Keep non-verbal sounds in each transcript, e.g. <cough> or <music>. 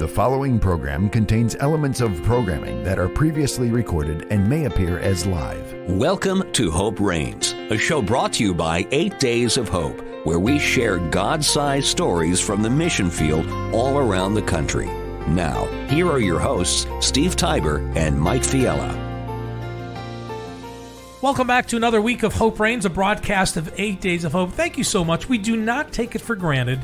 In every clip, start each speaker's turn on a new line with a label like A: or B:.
A: The following program contains elements of programming that are previously recorded and may appear as live.
B: Welcome to Hope Reigns, a show brought to you by Eight Days of Hope, where we share God sized stories from the mission field all around the country. Now, here are your hosts, Steve Tybor and Mike Fiella.
C: Welcome back to another week of Hope Reigns, a broadcast of Eight Days of Hope. Thank you so much. We do not take it for granted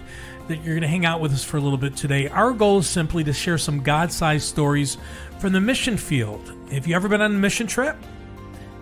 C: that you're going to hang out with us for a little bit today. Our goal is simply to share some God sized stories from the mission field. Have you ever been on a mission trip?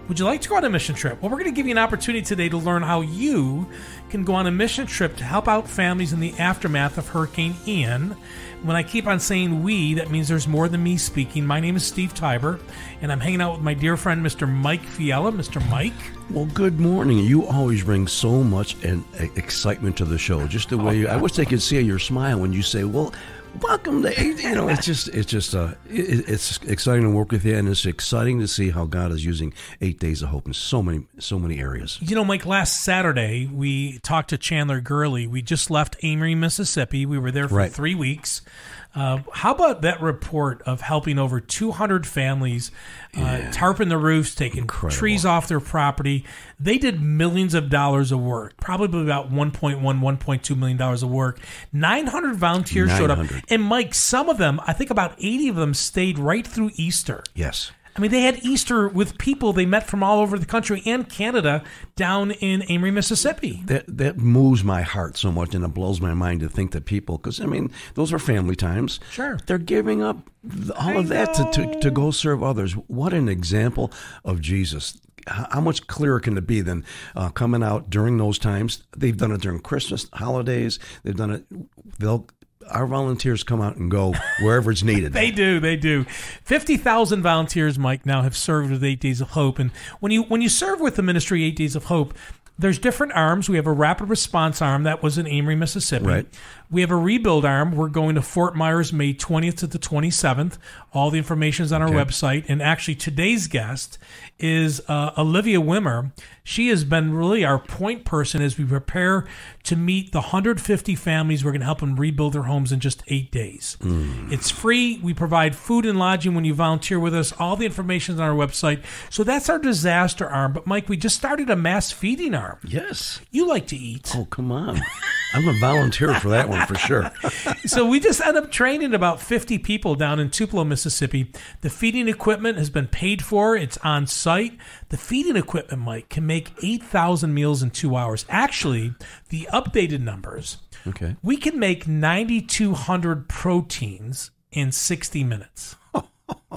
C: Would you like to go on a mission trip? Well, we're going to give you an opportunity today to learn how you can go on a mission trip to help out families in the aftermath of Hurricane Ian. When I keep on saying we, that means there's more than me speaking. My name is Steve Tybor, and I'm hanging out with my dear friend, Mr. Mike Fiella. Mr. Mike.
D: Well, good morning. You always bring so much and uh, excitement to the show. Just the way oh, you, I wish they could see your smile when you say, "Well, welcome to you know it's just it's just uh it, it's exciting to work with you and it's exciting to see how god is using eight days of hope in so many so many areas.
C: You know mike last saturday we talked to chandler gurley. We just left amory mississippi. We were there for
D: Right.
C: three weeks uh, how about that report of helping over 200 families uh, tarping the roofs, taking
D: Incredible.
C: trees off their property? They did millions of dollars of work, probably about 1.1, 1.2 million dollars of work. 900 volunteers showed up, and Mike, some of them, I think about 80 of them, stayed right through Easter.
D: yes
C: I mean, they had Easter with people they met from all over the country and Canada down in Amory, Mississippi.
D: that that moves my heart so much and it blows my mind to think that people because i mean those are family times
C: Sure.
D: they're giving up all
C: I
D: of that to, to, to go serve others what an example of jesus how how much clearer can it be than uh, coming out during those times? They've done it during Christmas holidays. They've done it. They'll our volunteers come out and go wherever it's needed. <laughs>
C: They do, they do. Fifty thousand volunteers, Mike, now have served with Eight Days of Hope. And when you when you serve with the ministry Eight Days of Hope, there's different arms. We have a rapid response arm that was in Amory, Mississippi.
D: Right.
C: We have a rebuild arm. We're going to Fort Myers May 20th to the 27th. All the information is on our website. And actually, today's guest is uh, Alivya Wimmer. She has been really our point person as we prepare to meet the 150 families. We're going to help them rebuild their homes in just eight days. It's free. We provide food and lodging when you volunteer with us. All the information is on our website. So that's our disaster arm. But Mike, we just started a mass feeding arm.
D: Yes.
C: You like to eat.
D: Oh come on! I'm a volunteer for that one for sure. <laughs>
C: so we just end up training about 50 people down in Tupelo, Mississippi. The feeding equipment has been paid for. It's on site. The feeding equipment, Mike, can make 8,000 meals in two hours. Actually, the updated numbers,
D: Okay.
C: we can make 9,200 proteins in 60 minutes.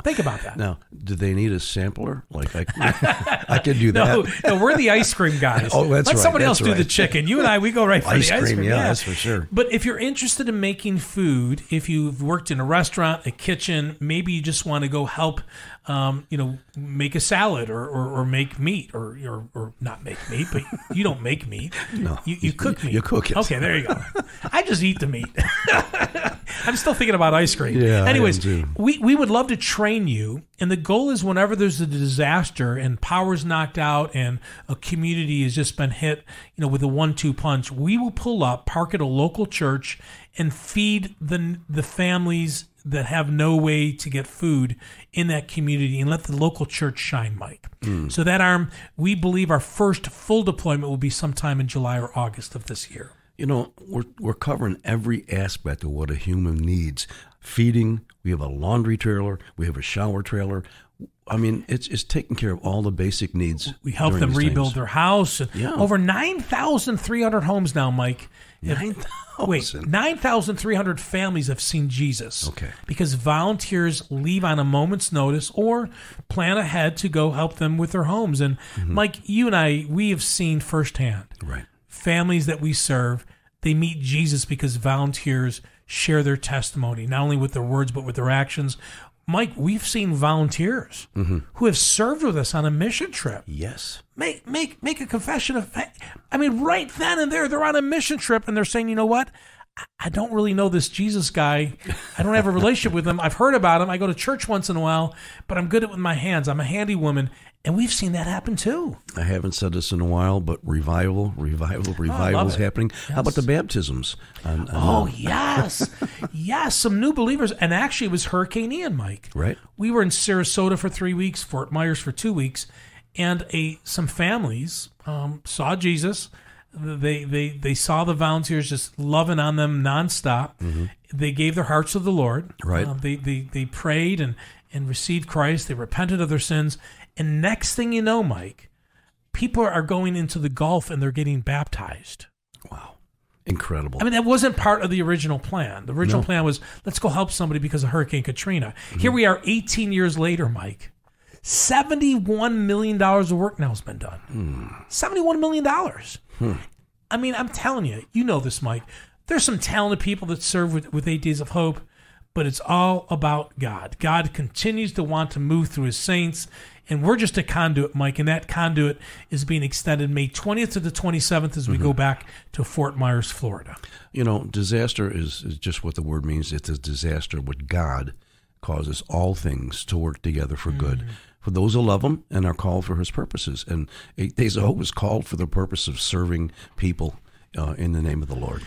C: Think about that.
D: Now, do they need a sampler? Like I, <laughs> I could do that.
C: No, no, we're the ice cream guys.
D: Oh, that's
C: Let
D: right,
C: somebody else
D: that's
C: do the chicken. You and I, we go right for
D: Ice
C: the ice
D: cream,
C: cream.
D: yeah, that's for sure.
C: But if you're interested in making food, if you've worked in a restaurant, a kitchen, maybe you just want to go help, um, you know, make a salad or, or, or make meat or, or or not make meat, but you don't make meat. <laughs>
D: No.
C: you, you cook meat.
D: You cook it.
C: Okay, there you go. I just eat the meat. <laughs> I'm still thinking about ice cream.
D: Yeah,
C: Anyways, we we would love to train you, and the goal is whenever there's a disaster and power's knocked out and a community has just been hit, you know, with a one-two punch, we will pull up, park at a local church, and feed the the families that have no way to get food in that community and let the local church shine, Mike. Hmm. So that arm, we believe our first full deployment will be sometime in July or August of this year.
D: You know, we're we're covering every aspect of what a human needs. Feeding. We have a laundry trailer. We have a shower trailer. I mean, it's it's taking care of all the basic needs.
C: We help them rebuild
D: times.
C: their house.
D: Yeah.
C: Over 9,300 homes now, Mike.
D: 9,000?
C: Wait, 9,300 families have seen Jesus.
D: Okay.
C: Because volunteers leave on a moment's notice or plan ahead to go help them with their homes. And
D: Mm-hmm.
C: Mike, you and I, we have seen firsthand
D: Right.
C: families that we serve, they meet Jesus because volunteers share their testimony, not only with their words, but with their actions. Mike, we've seen volunteers
D: Mm-hmm.
C: who have served with us on a mission trip
D: Yes.
C: make make make a confession of I mean right then and there they're on a mission trip and they're saying you know what I don't really know this Jesus guy. I don't have a <laughs> relationship with him. I've heard about him. I go to church once in a while, but I'm good at with my hands. I'm a handy woman, and we've seen that happen too.
D: I haven't said this in a while, but revival, revival, revival is
C: it.
D: happening. How about the baptisms? On, on,
C: Oh yes, yes, some new believers, and actually it was Hurricane Ian, Mike.
D: Right.
C: We were in Sarasota for three weeks, Fort Myers for two weeks, and a some families um, saw Jesus. They they they saw the volunteers just loving on them nonstop. They gave their hearts to the Lord.
D: Right.
C: Uh, they they they prayed and and received Christ. They repented of their sins, and next thing you know, Mike, people are going into the Gulf and they're getting baptized.
D: wow, incredible.
C: I mean, that wasn't part of the original plan. The original
D: No.
C: plan was let's go help somebody because of Hurricane Katrina. Mm-hmm. Here we are 18 years later, Mike. $71 million of work now has been done. Hmm. $71 million. Hmm. I mean, I'm telling you, you know this, Mike. There's some talented people that serve with, with Eight Days of Hope, but it's all about God. God continues to want to move through his saints, and we're just a conduit, Mike, and that conduit is being extended May 20th to the 27th as we go back to Fort Myers, Florida.
D: You know, disaster is, is just what the word means. It's a disaster, but God causes all things to work together for good. For those who love Him and are called for His purposes. And Eight Days of Hope was called for the purpose of serving people uh, in the name of the Lord.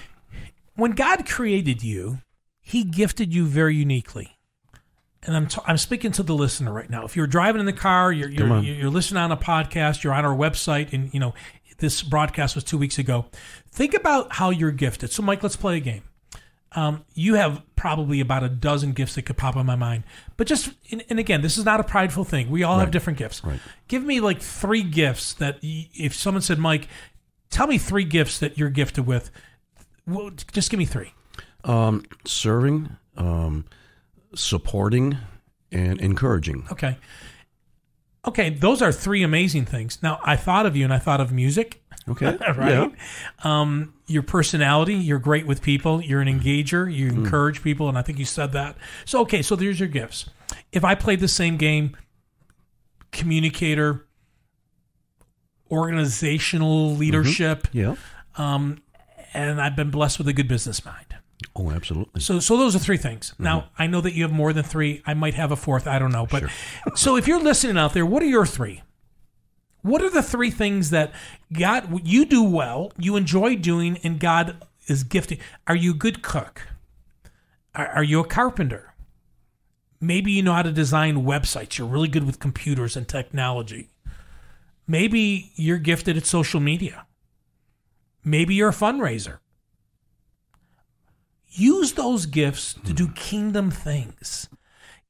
C: when God created you, He gifted you very uniquely. And I'm, t- I'm speaking to the listener right now. If you're driving in the car, you're you're, you're listening on a podcast, you're on our website, and you know this broadcast was two weeks ago. Think about how you're gifted. So, Mike, let's play a game. Um, you have probably about a dozen gifts that could pop in my mind, but just and, and again, this is not a prideful thing. We all have different gifts.
D: Right.
C: Give me like three gifts that if someone said, Mike, tell me three gifts that you're gifted with. Well, just give me three.
D: Um, serving, um, supporting, and encouraging.
C: Okay. Okay, those are three amazing things. Now, I thought of you and I thought of music,
D: Okay. <laughs>
C: right? Um, your personality, you're great with people, you're an engager, you encourage people, and I think you said that. So, okay, so there's your gifts. If I played the same game, communicator, organizational leadership,
D: Yeah.
C: um, and I've been blessed with a good business mind.
D: Oh, absolutely.
C: So, so those are three things. Mm-hmm. Now, I know that you have more than three. I might have a fourth. I don't know. But <laughs> so, if you're listening out there, what are your three? What are the three things that God you do well, you enjoy doing, and God is gifting? Are you a good cook? Are, are you a carpenter? Maybe you know how to design websites. You're really good with computers and technology. Maybe you're gifted at social media. Maybe you're a fundraiser use those gifts to hmm. do kingdom things.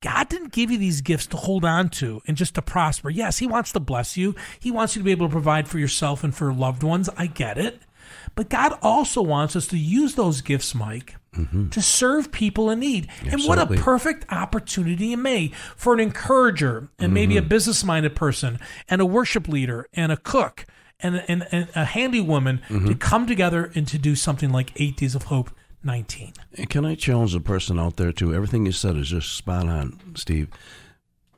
C: God didn't give you these gifts to hold on to and just to prosper. Yes, He wants to bless you. He wants you to be able to provide for yourself and for loved ones. I get it. But God also wants us to use those gifts, Mike, mm-hmm. to serve people in need. And what a perfect opportunity it may for an encourager and maybe a mm-hmm. business minded person and a worship leader and a cook and, and, and a handy woman to mm-hmm. come together and to do something like Eight Days of Hope 19.
D: And Can I challenge the person out there too? Everything you said is just spot on, Steve.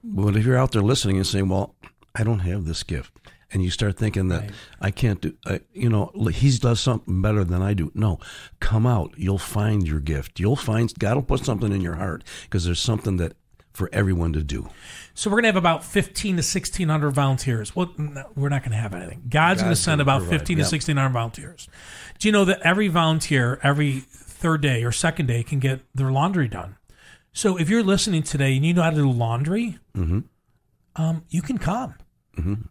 D: But if you're out there listening and saying, "Well, I don't have this gift," and you start thinking that I can't do, I, you know, he does something better than I do. No, come out. You'll find your gift. You'll find God will put something in your heart because there's something that for everyone to do.
C: So we're going to have about 15 to 1600 volunteers. Well, no, we're not going to have anything. God's, going to send
D: gonna
C: about
D: provide,
C: 15
D: yep.
C: to 1600 volunteers. Do you know that every volunteer, every third day or second day, can get their laundry done? So if you're listening today and you know how to do laundry,
D: Mm-hmm.
C: um, you can come.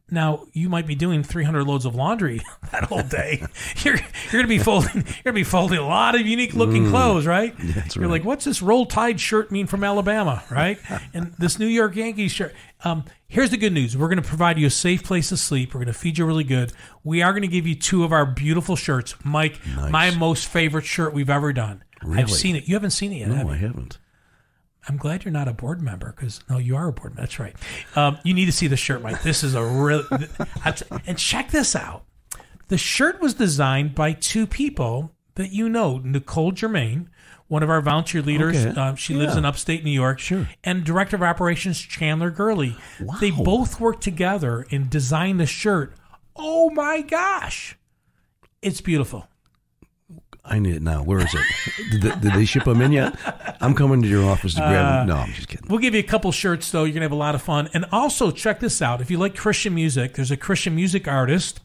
C: Now you might be doing 300 loads of laundry <laughs> that whole day. <laughs> you're you're going to be folding. <laughs> You're to be folding a lot of unique looking clothes, right?
D: Mm. That's
C: you're
D: right.
C: like, what's this roll tide shirt mean from Alabama, right? and this New York Yankees shirt. Um, here's the good news: we're going to provide you a safe place to sleep. We're going to feed you really good. We are going to give you two of our beautiful shirts, Mike. My most favorite shirt we've ever done. I've seen it. You haven't seen it yet. have
D: No,
C: you?
D: I haven't.
C: I'm glad you're not a board member because no, you are a board member. That's right. Um, you need to see the shirt, Mike. This is a real. <laughs> and check this out. The shirt was designed by two people that you know, Nicole Germain, one of our volunteer leaders.
D: Okay.
C: Uh, she lives in upstate New York.
D: Sure.
C: And director of operations Chandler Gurley.
D: Wow.
C: They both worked together and designed the shirt. Oh my gosh, it's beautiful.
D: I need it now. Where is it? did, they, did they ship them in yet? I'm coming to your office to grab them. Uh, no, I'm just kidding.
C: We'll give you a couple shirts, though. You're going to have a lot of fun. And also, check this out. If you like Christian music, there's a Christian music artist.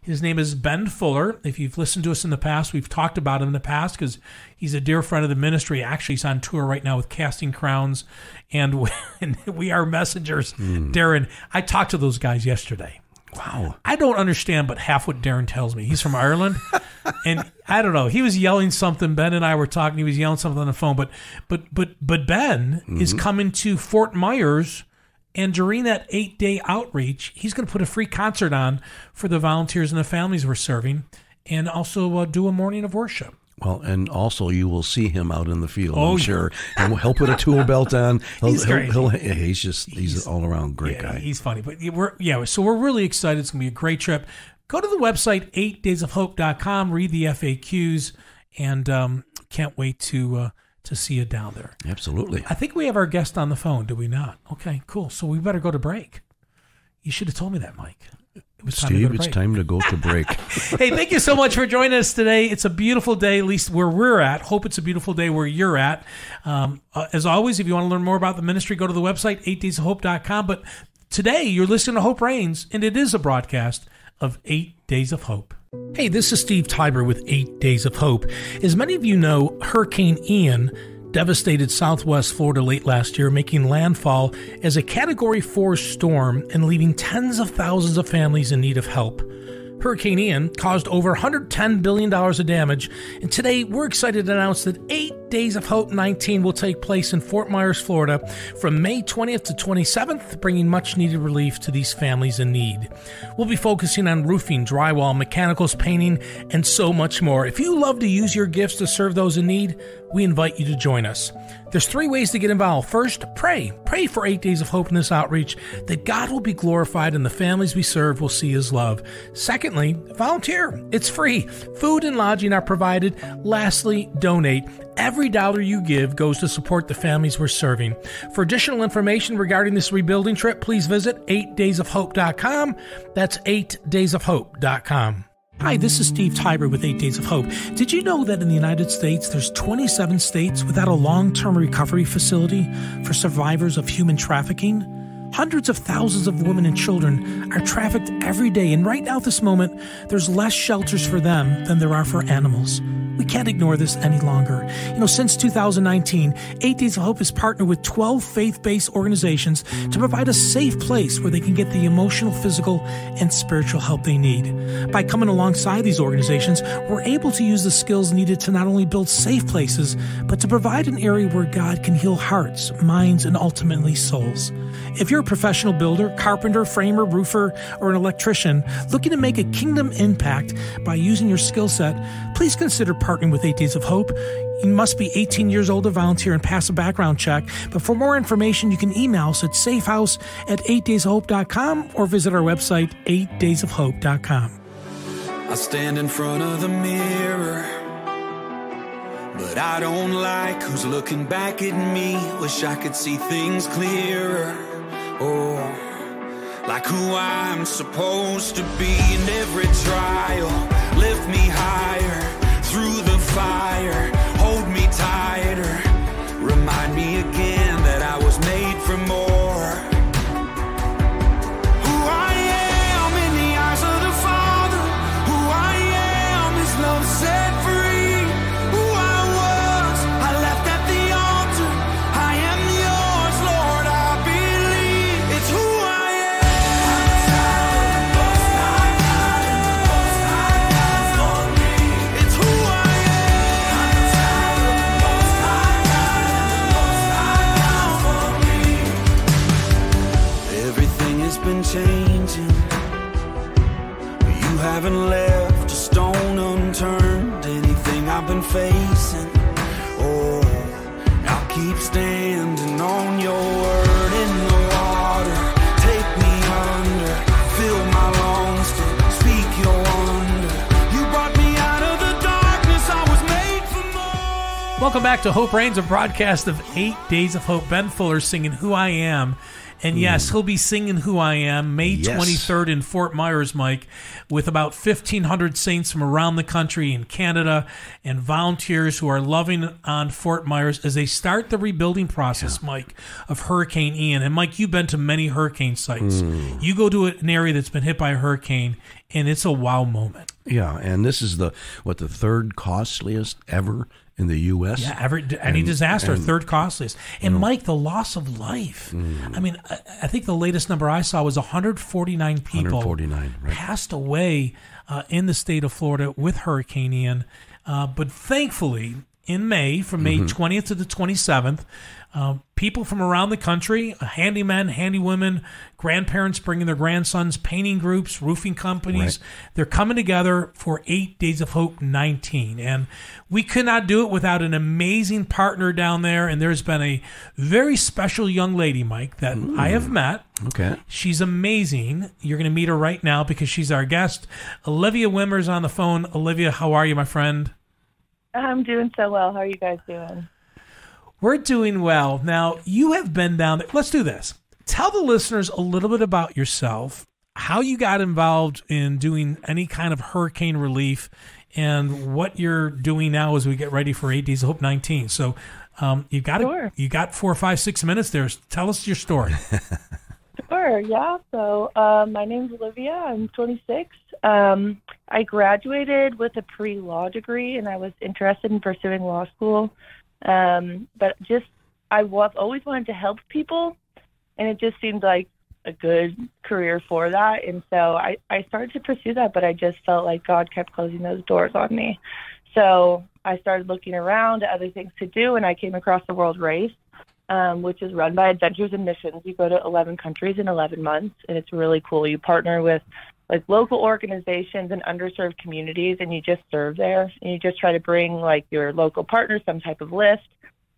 C: His name is Ben Fuller. If you've listened to us in the past, we've talked about him in the past because he's a dear friend of the ministry. Actually, he's on tour right now with Casting Crowns, and we, <laughs> and we are messengers. Hmm. Darren, I talked to those guys yesterday.
D: Wow.
C: I don't understand, but half what Darren tells me. He's from Ireland, <laughs> and I don't know. He was yelling something. Ben and I were talking. He was yelling something on the phone. But but but but Ben is coming to Fort Myers, and during that eight day outreach, he's going to put a free concert on for the volunteers and the families we're serving, and also uh, do a morning of worship.
D: Well, and also you will see him out in the field.
C: Oh,
D: I'm sure, and he'll put a tool belt on. He'll, <laughs>
C: He's
D: he'll,
C: great.
D: he'll- he's just he's, an all around great
C: yeah,
D: guy.
C: He's funny, but we're yeah. So we're really excited. It's gonna be a great trip. Go to the website eightdaysofhope.com, read the FAQs, and um, can't wait to uh, to see you down there.
D: Absolutely.
C: I think we have our guest on the phone. Do we not? Okay, cool. So we better go to break. You should have told me that, Mike. It was time
D: Steve, it's time to go to break. <laughs>
C: hey, thank you so much for joining us today. It's a beautiful day, at least where we're at. Hope it's a beautiful day where you're at. Um, uh, as always, if you want to learn more about the ministry, go to the website, 8daysofhope.com. But today, you're listening to Hope Reigns, and it is a broadcast of Eight Days of Hope. Hey, this is Steve Tybor with Eight Days of Hope. As many of you know, Hurricane Ian devastated southwest Florida late last year, making landfall as a Category 4 storm and leaving tens of thousands of families in need of help. Hurricane Ian caused over $110 billion of damage, and today we're excited to announce that 8 Days of Hope 19 will take place in Fort Myers, Florida from May 20th to 27th, bringing much needed relief to these families in need. We'll be focusing on roofing, drywall, mechanicals, painting, and so much more. If you love to use your gifts to serve those in need, we invite you to join us. There's three ways to get involved. First, pray. Pray for eight days of hope in this outreach that God will be glorified and the families we serve will see his love. Secondly, volunteer. It's free. Food and lodging are provided. Lastly, donate. Every dollar you give goes to support the families we're serving. For additional information regarding this rebuilding trip, please visit 8daysofhope.com. That's 8daysofhope.com. Hi, this is Steve Tybor with 8 Days of Hope. Did you know that in the United States there's 27 states without a long-term recovery facility for survivors of human trafficking? Hundreds of thousands of women and children are trafficked every day, and right now, at this moment, there's less shelters for them than there are for animals. We can't ignore this any longer. You know, since 2019, 8 Days of Hope has partnered with 12 faith based organizations to provide a safe place where they can get the emotional, physical, and spiritual help they need. By coming alongside these organizations, we're able to use the skills needed to not only build safe places, but to provide an area where God can heal hearts, minds, and ultimately souls. If you're professional builder, carpenter, framer, roofer, or an electrician looking to make a kingdom impact by using your skill set, please consider partnering with 8 Days of Hope. You must be 18 years old to volunteer and pass a background check. But for more information, you can email us at safehouse at 8daysofhope.com or visit our website, 8daysofhope.com.
E: I stand in front of the mirror, but I don't like who's looking back at me. Wish I could see things clearer. Oh, like who I'm supposed to be in every trial. Lift me higher through the fire,
C: Welcome back to Hope Reigns, a broadcast of Eight Days of Hope. Ben Fuller singing Who I Am. And hmm. yes, he'll be singing Who I Am May
D: Yes.
C: 23rd in Fort Myers, Mike, with about 1,500 saints from around the country and Canada and volunteers who are loving on Fort Myers as they start the rebuilding process, Mike, of Hurricane Ian. And Mike, you've been to many hurricane sites. Hmm. You go to an area that's been hit by a hurricane, and it's a wow moment.
D: Yeah, and this is the what the third costliest ever in the U.S.
C: Yeah, every any
D: And-
C: disaster,
D: and-
C: third costliest. And Mike, the loss of life.
D: Mm.
C: I mean, I, I think the latest number I saw was 149 people
D: 149, right.
C: passed away uh, in the state of Florida with Hurricane Ian. Uh, but thankfully, in May, from May
D: Mm-hmm.
C: 20th to the 27th, uh, people from around the country, uh, handymen, handywomen, grandparents bringing their grandsons, painting groups, roofing companies, they're coming together for Eight Days of Hope 19. And we could not do it without an amazing partner down there. And there's been a very special young lady, Mike, that I have met.
D: Okay.
C: She's amazing. You're going to meet her right now because she's our guest. Alivya Wimmer's on the phone. Alivya, how are you, my friend?
F: I'm doing so well. How are you guys doing?
C: We're doing well. Now, you have been down there. Let's do this. Tell the listeners a little bit about yourself, how you got involved in doing any kind of hurricane relief, and what you're doing now as we get ready for Eight Days of Hope 19. So, um, you got
F: Sure.
C: you got four, five, six minutes there. Tell us your story. <laughs>
F: Sure, yeah. So uh, my name's Alivya. I'm 26. Um, I graduated with a pre-law degree, and I was interested in pursuing law school. Um, but just I was always wanted to help people, and it just seemed like a good career for that. And so I, I started to pursue that, but I just felt like God kept closing those doors on me. So I started looking around at other things to do, and I came across the World Race um, which is run by Adventures in Missions. You go to 11 countries in 11 months, and it's really cool. You partner with like local organizations and underserved communities, and you just serve there. And you just try to bring like your local partner some type of lift,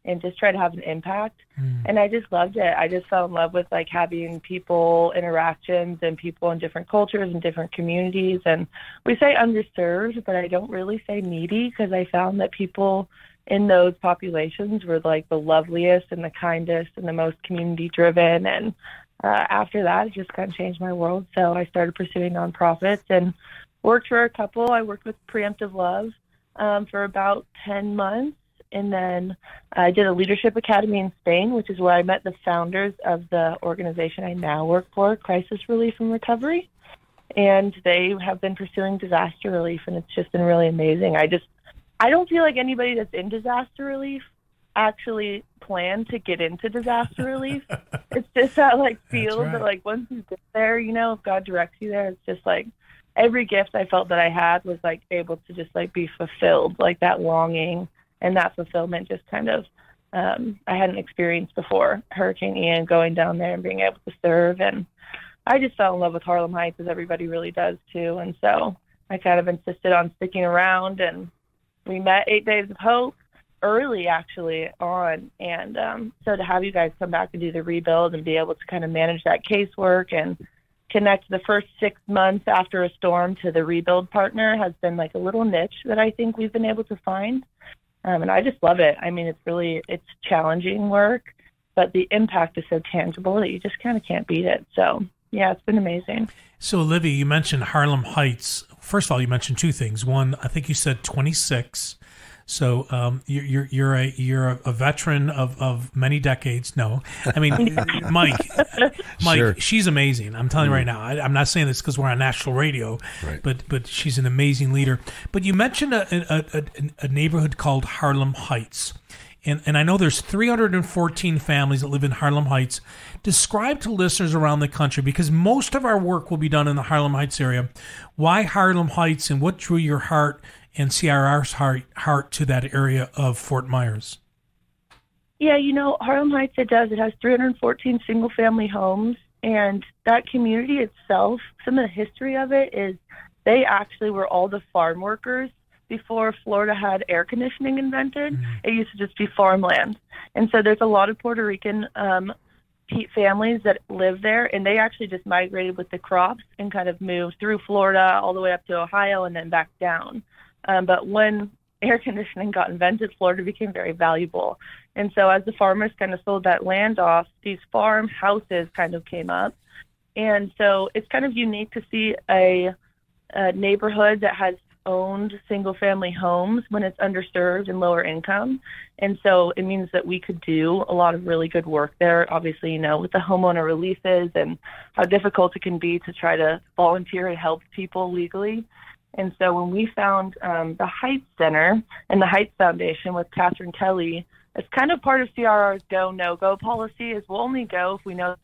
F: and just try to have an impact. And I just loved it. I just fell in love with like having people interactions and people in different cultures and different communities. And we say underserved, but I don't really say needy because I found that people in those populations were like the loveliest and the kindest and the most community driven. And uh, after that, it just kind of changed my world. So I started pursuing nonprofits and worked for a couple. I worked with Preemptive Love um, for about 10 months. And then I did a leadership academy in Spain, which is where I met the founders of the organization I now work for, Crisis Relief and Recovery. And they have been pursuing disaster relief, and it's just been really amazing. I just I don't feel like anybody that's in disaster relief actually planned to get into disaster relief. <laughs> it's just that like feel
C: right.
F: that like once you get there, you know, if God directs you there, it's just like every gift I felt that I had was like able to just like be fulfilled, like that longing and that fulfillment just kind of um I hadn't experienced before Hurricane Ian going down there and being able to serve and I just fell in love with Harlem Heights as everybody really does too. And so I kind of insisted on sticking around and we met eight days of hope early actually on and um so to have you guys come back and do the rebuild and be able to kind of manage that casework and connect the first six months after a storm to the rebuild partner has been like a little niche that I think we've been able to find. Um, and I just love it. I mean, it's really it's challenging work, but the impact is so tangible that you just kind of can't beat it. So yeah, it's been amazing.
C: So, Alivya, you mentioned Harlem Heights. First of all, you mentioned two things. One, I think you said 26. So um, you're you're you're a you're a veteran of, of many decades. No, I mean <laughs> Mike, Mike,
D: Sure.
C: she's amazing. I'm telling you right now. I, I'm not saying this because we're on national radio,
D: Right.
C: but but she's an amazing leader. But you mentioned a a, a, a neighborhood called Harlem Heights. And, and I know there's 314 families that live in Harlem Heights. Describe to listeners around the country, because most of our work will be done in the Harlem Heights area. Why Harlem Heights and what drew your heart and CRR's heart, heart to that area of Fort Myers?
F: Yeah, you know, Harlem Heights, it does. It has 314 single family homes. And that community itself, some of the history of it is they actually were all the farm workers before Florida had air conditioning invented. It used to just be farmland. And so there's a lot of Puerto Rican um, families that live there, and they actually just migrated with the crops and kind of moved through Florida all the way up to Ohio and then back down. Um, but when <laughs> air conditioning got invented, Florida became very valuable. And so as the farmers kind of sold that land off, these farm houses kind of came up. And so it's kind of unique to see a, a neighborhood that has owned single family homes when it's underserved and lower income. And so it means that we could do a lot of really good work there. Obviously, you know, with the homeowner releases and how difficult it can be to try to volunteer and help people legally. And so when we found um, the Heights Center and the Heights Foundation with Catherine Kelly, it's kind of part of CRR's go no go policy is we'll only go if we know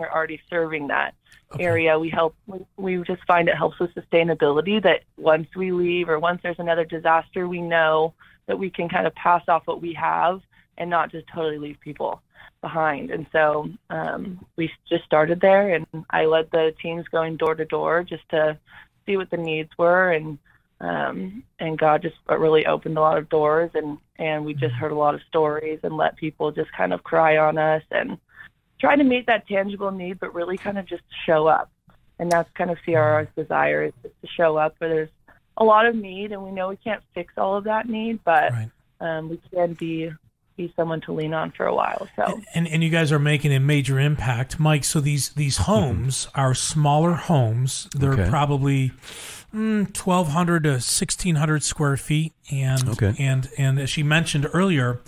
F: they're already serving that okay. area. We help. We, we just find it helps with sustainability. That once we leave or once there's another disaster, we know that we can kind of pass off what we have and not just totally leave people behind. And so um, we just started there, and I led the teams going door to door just to see what the needs were and um, and God just really opened a lot of doors and and we just mm-hmm. heard a lot of stories and let people just kind of cry on us and try to meet that tangible need but really kind of just show up and that's kind of CRR's mm-hmm. desire is just to show up where there's a lot of need and we know we can't fix all of that need but right. um, we can be be someone to lean on for a while. So
C: and and you guys are making a major impact, Mike. So these these homes mm-hmm. are smaller homes. They're okay. probably mm, twelve hundred to sixteen hundred square feet, and okay. and and as she mentioned earlier.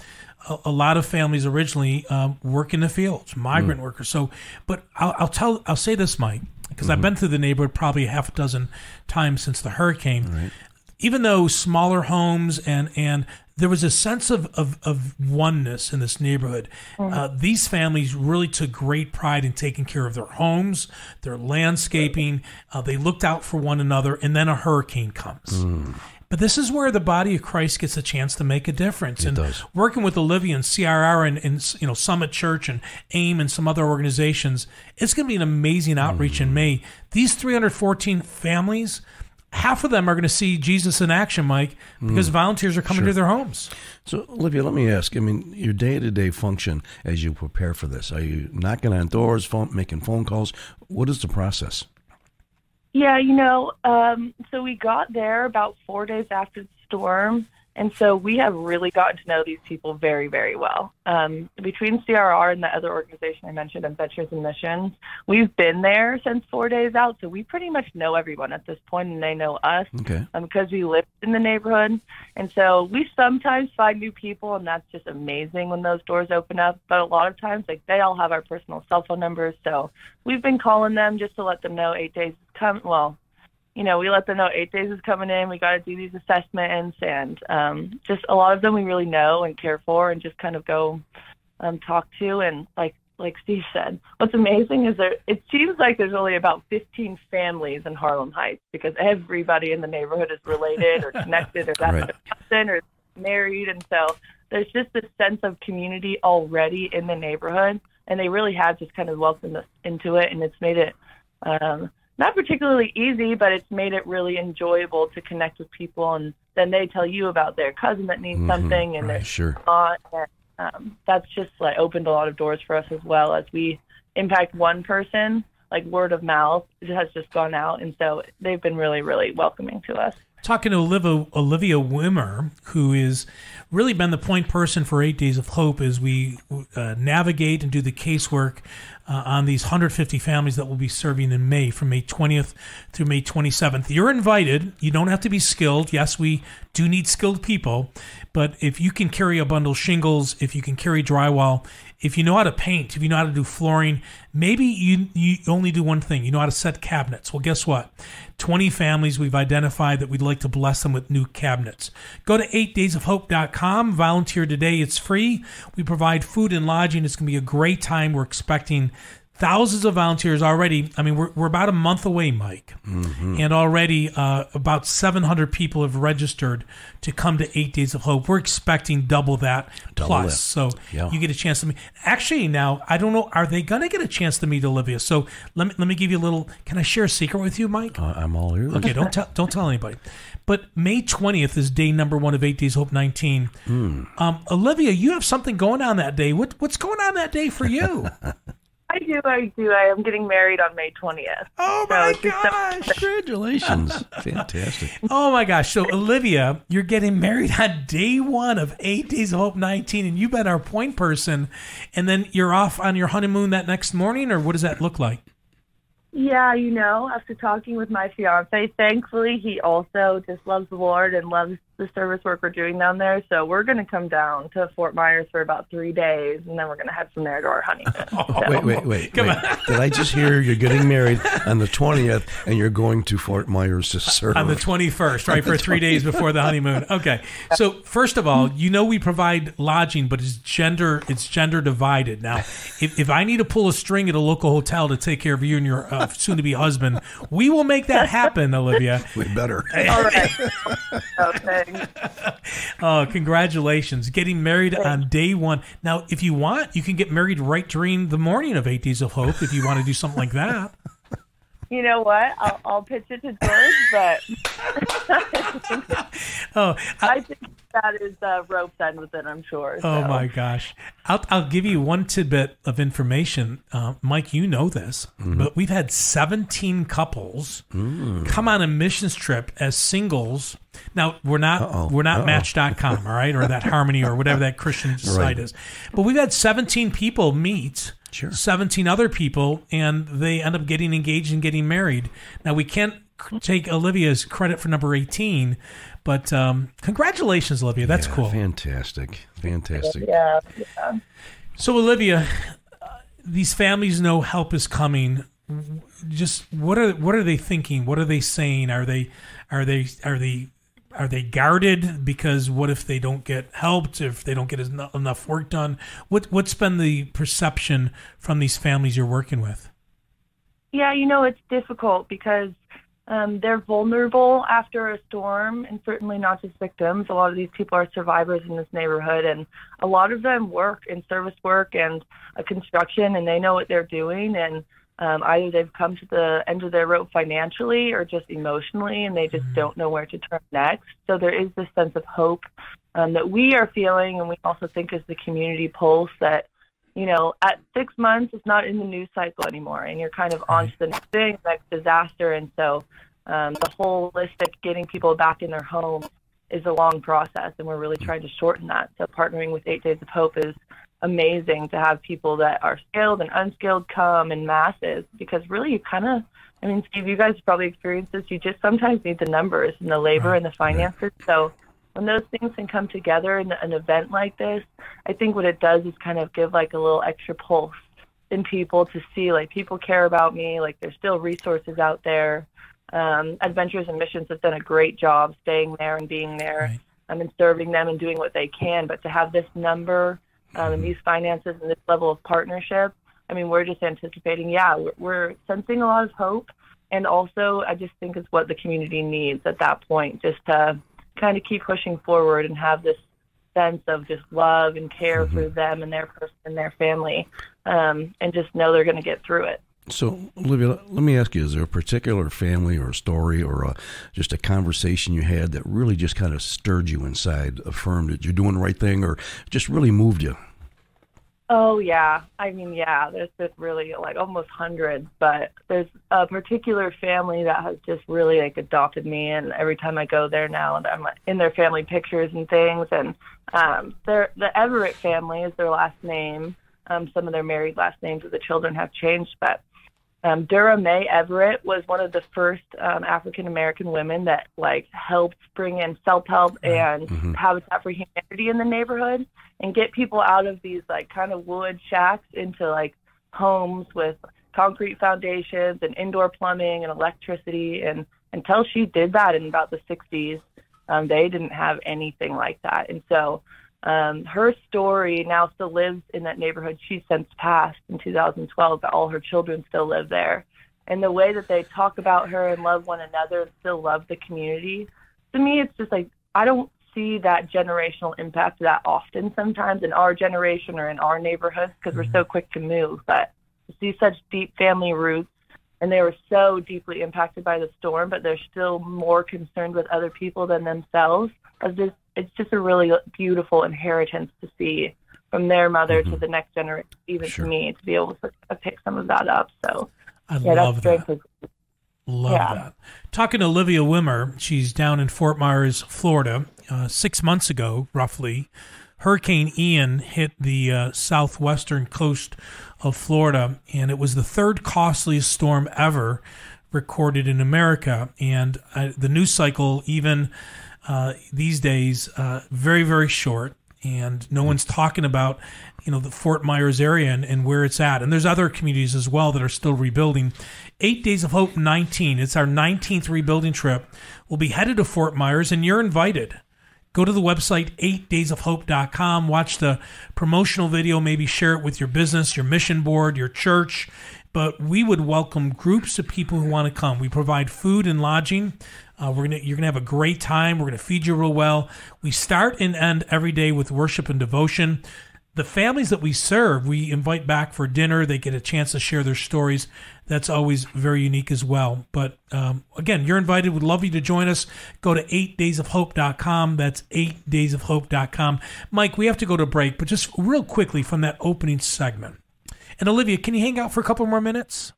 C: A, a lot of families originally uh, work in the fields, migrant mm. workers. So, but I'll, I'll tell, I'll say this, Mike, because mm-hmm. I've been through the neighborhood probably a half a dozen times since the hurricane. Right even though smaller homes and and there was a sense of, of, of oneness in this neighborhood. Mm-hmm. Uh, these families really took great pride in taking care of their homes, their landscaping. Uh, they looked out for one another, and then a hurricane comes. Mm. But this is where the body of Christ gets a chance to make a difference.
D: It
C: and
D: does.
C: working with Alivya and CRR and, and, you know Summit Church and AIM and some other organizations, it's going to be an amazing outreach mm. in May. These 314 families half of them are going to see Jesus in action, Mike, because mm, volunteers are coming sure. to their homes.
D: So, Alivya, let me ask. I mean, your day-to-day function as you prepare for this, are you knocking on doors, phone, making phone calls? What is the process?
F: Yeah, you know, um, so we got there about four days after the storm, and so we have really gotten to know these people very, very well. Um, between CRR and the other organization I mentioned, Adventures in Missions, we've been there since four days out, so we pretty much know everyone at this point, and they know us
D: okay.
F: um, because we live in the neighborhood. And so we sometimes find new people, and that's just amazing when those doors open up. But a lot of times, like they all have our personal cell phone numbers, so we've been calling them just to let them know eight days is coming. Well, you know, we let them know eight days is coming in. We got to do these assessments, and um, just a lot of them we really know and care for, and just kind of go um, talk to. And like like Steve said, what's amazing is that it seems like there's only about 15 families in Harlem Heights because everybody in the neighborhood is related or <laughs> connected or that's right. cousin or married, and so there's just this sense of community already in the neighborhood, and they really have just kind of welcomed us into it, and it's made it. Um, not particularly easy, but it's made it really enjoyable to connect with people, and then they tell you about their cousin that needs mm-hmm, something, and
D: right,
F: their
D: sure.
F: aunt. And, um, that's just like opened a lot of doors for us as well as we impact one person. Like word of mouth has just gone out, and so they've been really, really welcoming to us
C: talking to Alivya, Alivya Wimmer, who is really been the point person for Eight Days of Hope as we uh, navigate and do the casework uh, on these 150 families that will be serving in May from May 20th through May 27th. You're invited. You don't have to be skilled. Yes, we do need skilled people, but if you can carry a bundle shingles, if you can carry drywall, if you know how to paint, if you know how to do flooring, maybe you you only do one thing. You know how to set cabinets. Well, guess what? 20 families we've identified that we'd like to bless them with new cabinets. Go to 8daysofhope.com, volunteer today. It's free. We provide food and lodging. It's going to be a great time. We're expecting thousands of volunteers already. I mean, we're, we're about a month away, Mike, mm-hmm. and already uh, about 700 people have registered to come to Eight Days of Hope. We're expecting double that double plus. That. So yeah. you get a chance to meet. Actually, now I don't know. Are they going to get a chance to meet Alivya? So let me let me give you a little. Can I share a secret with you, Mike?
D: Uh, I'm all ears.
C: Okay, don't tell don't tell anybody. But May 20th is day number one of Eight Days Hope 19. Mm. Um, Alivya, you have something going on that day. What what's going on that day for you? <laughs>
F: I do, I do. I am getting married on May 20th.
C: Oh my
F: so-
C: gosh!
D: Congratulations. <laughs> Fantastic.
C: Oh my gosh! So Alivya, you're getting married on day one of Eight Days of Hope 19, and you've been our point person, and then you're off on your honeymoon that next morning, or what does that look like?
F: Yeah, you know, after talking with my fiance, thankfully he also just loves the Lord and loves the service work we're doing down there. So we're going to come down to Fort Myers for about three days, and then we're going to head from there to our honeymoon. <laughs> So-
D: Wait, wait, wait.
C: Come
D: wait. Did I just hear you're getting married on the 20th and you're going to Fort Myers to serve?
C: on the 21st, right, for three days before the honeymoon. Okay. So first of all, you know we provide lodging, but it's gender it's gender divided. Now, if, if I need to pull a string at a local hotel to take care of you and your uh, soon to be husband, we will make that happen, Alivya.
D: we better.
F: All right. <laughs> okay. <laughs>
C: Oh, congratulations. Getting married on day one. Now, if you want, you can get married right during the morning of Eight Days of Hope if you want to do something like that. <laughs>
F: You know what? I'll, I'll pitch it to George, but <laughs>
C: Oh, I,
F: I think that is uh, rope's end with it, I'm sure.
C: Oh
F: so.
C: my gosh! I'll I'll give you one tidbit of information, uh, Mike. You know this, but we've had 17 couples come on a missions trip as singles. Now we're not
D: Uh-oh.
C: we're not
D: Uh-oh.
C: Match.com, all right, or that <laughs> Harmony or whatever that Christian site is. But we've had 17 people meet.
D: Sure.
C: 17 other people, and they end up getting engaged and getting married. Now, we can't take Alivya's credit for number 18, but um, congratulations, Alivya. That's
D: Yeah,
C: cool.
D: Fantastic. Fantastic.
F: Yeah. yeah.
C: So, Alivya, uh, these families know help is coming. Just what are what are they thinking? What are they saying? Are they are they are they are they guarded because what if they don't get helped? If they don't get enough, enough work done? What what's been the perception from these families you're working with?
F: Yeah, you know, it's difficult because um, they're vulnerable after a storm, and certainly not just victims. A lot of these people are survivors in this neighborhood, and a lot of them work in service work and uh, construction, and they know what they're doing. And um, either they've come to the end of their rope financially or just emotionally, and they just don't know where to turn next. So there is this sense of hope um, that we are feeling, and we also think is the community pulse that you know, at six months, it's not in the news cycle anymore, and you're kind of on to the next thing, next disaster. And so, um, the holistic getting people back in their homes is a long process, and we're really trying to shorten that. So, partnering with Eight Days of Hope is amazing to have people that are skilled and unskilled come in masses because really, you kind of, I mean, Steve, you guys probably experienced this. You just sometimes need the numbers and the labor and the finances. So, when those things can come together in an event like this, I think what it does is kind of give like a little extra pulse in people to see like people care about me, like there's still resources out there. Um, Adventures in Missions has done a great job staying there and being there
C: Right.
F: um, and serving them and doing what they can. But to have this number um, and these finances and this level of partnership, I mean, we're just anticipating, yeah, we're, we're sensing a lot of hope. And also, I just think it's what the community needs at that point, just to kind of keep pushing forward and have this sense of just love and care for them and their person and their family, um, and just know they're going to get through it.
D: So, Alivya, let me ask you: Is there a particular family or story or a, just a conversation you had that really just kind of stirred you inside, affirmed that you're doing the right thing, or just really moved you?
F: Oh yeah, I mean yeah, there's just really like almost hundreds, but there's a particular family that has just really like adopted me, and every time I go there now, and I'm in their family pictures and things, and um, they're the Everett family is their last name. Um, some of their married last names of the children have changed, but um, Dura May Everett was one of the first um, African American women that like helped bring in self help and Habitat for Humanity in the neighborhood and get people out of these like kind of wood shacks into like homes with concrete foundations and indoor plumbing and electricity. And until she did that in about the 60s, um, they didn't have anything like that. And so um, her story now still lives in that neighborhood. She's since passed in 2012, but all her children still live there. And the way that they talk about her and love one another and still love the community, to me, it's just like I don't see that generational impact that often sometimes in our generation or in our neighborhoods because we're so quick to move. But to see such deep family roots and they were so deeply impacted by the storm, but they're still more concerned with other people than themselves. It's just, it's just a really beautiful inheritance to see from their mother to the next generation, even
D: Sure.
F: to me, to be able to uh, pick some of that up. So
C: I
F: yeah,
C: love
F: that's
C: that. Love
F: Yeah.
C: that. Talking to Alivya Wimmer, she's down in Fort Myers, Florida. Uh, six months ago, roughly, Hurricane Ian hit the uh, southwestern coast of Florida, and it was the third costliest storm ever recorded in America. And uh, the news cycle, even uh, these days, uh, very, very short. And no one's talking about, you know, the Fort Myers area and, and where it's at. And there's other communities as well that are still rebuilding. Eight Days of Hope 19. It's our 19th rebuilding trip. We'll be headed to Fort Myers, and you're invited. Go to the website 8daysofhope.com, watch the promotional video, maybe share it with your business, your mission board, your church. But we would welcome groups of people who want to come. We provide food and lodging. Uh, we're gonna, you're gonna have a great time. We're gonna feed you real well. We start and end every day with worship and devotion. The families that we serve, we invite back for dinner. They get a chance to share their stories. That's always very unique as well. But um, again, you're invited. We'd love you to join us. Go to 8daysofhope.com. That's 8daysofhope.com. Mike, we have to go to break, but just real quickly from that opening segment. And Alivya, can you hang out for a couple more minutes?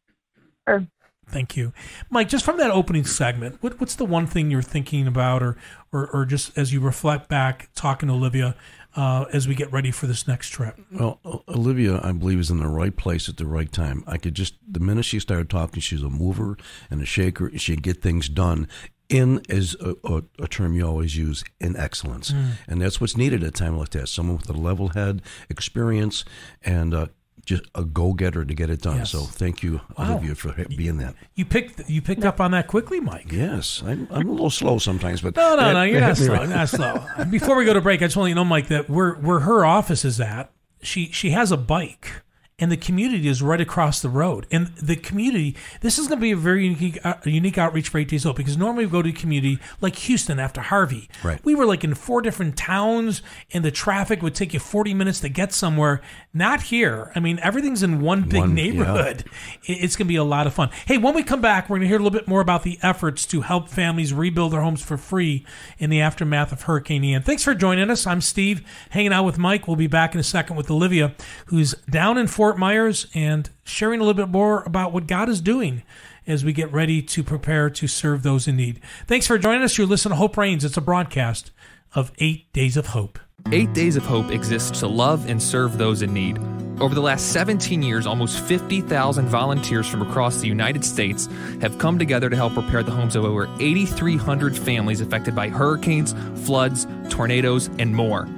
F: Sure.
C: Thank you, Mike. Just from that opening segment, what, what's the one thing you're thinking about, or, or, or just as you reflect back, talking to Alivya uh, as we get ready for this next trip?
D: Well, Alivya, I believe, is in the right place at the right time. I could just, the minute she started talking, she's a mover and a shaker. She'd get things done in, is a, a, a term you always use, in excellence. And that's what's needed at a time like that. Someone with a level head, experience, and uh, just a go getter to get it done.
C: Yes.
D: So thank you,
C: Wow.
D: Alivya, for being that.
C: You picked you picked up on that quickly, Mike.
D: Yes, I'm, I'm a little slow sometimes, but
C: No, no,
D: that-
C: no. You're not <laughs> slow. <laughs>
D: right.
C: Not slow. Before we go to break, I just want to know, Mike, that where where her office is at, she she has a bike, and the community is right across the road. And the community, this is going to be a very unique uh, unique outreach for Eight Days Hope because normally we go to a community like Houston after Harvey.
D: Right.
C: We were like in four different towns, and the traffic would take you 40 minutes to get somewhere. Not here. I mean, everything's in one big
D: One-
C: neighborhood. It- It's going to be a lot of fun. Hey, when we come back, we're going to hear a little bit more about the efforts to help families rebuild their homes for free in the aftermath of Hurricane Ian. Thanks for joining us. I'm Steve, hanging out with Mike. We'll be back in a second with Alivya, who's down in Fort Myers and sharing a little bit more about what God is doing as we get ready to prepare to serve those in need. Thanks for joining us. You're listening to Hope Reigns. It's a broadcast of Eight Days of Hope.
G: Eight Days of Hope exists to love and serve those in need. Over the last 17 years, almost 50,000 volunteers from across the United States have come together to help repair the homes of over 8,300 families affected by hurricanes, floods, tornadoes, and more.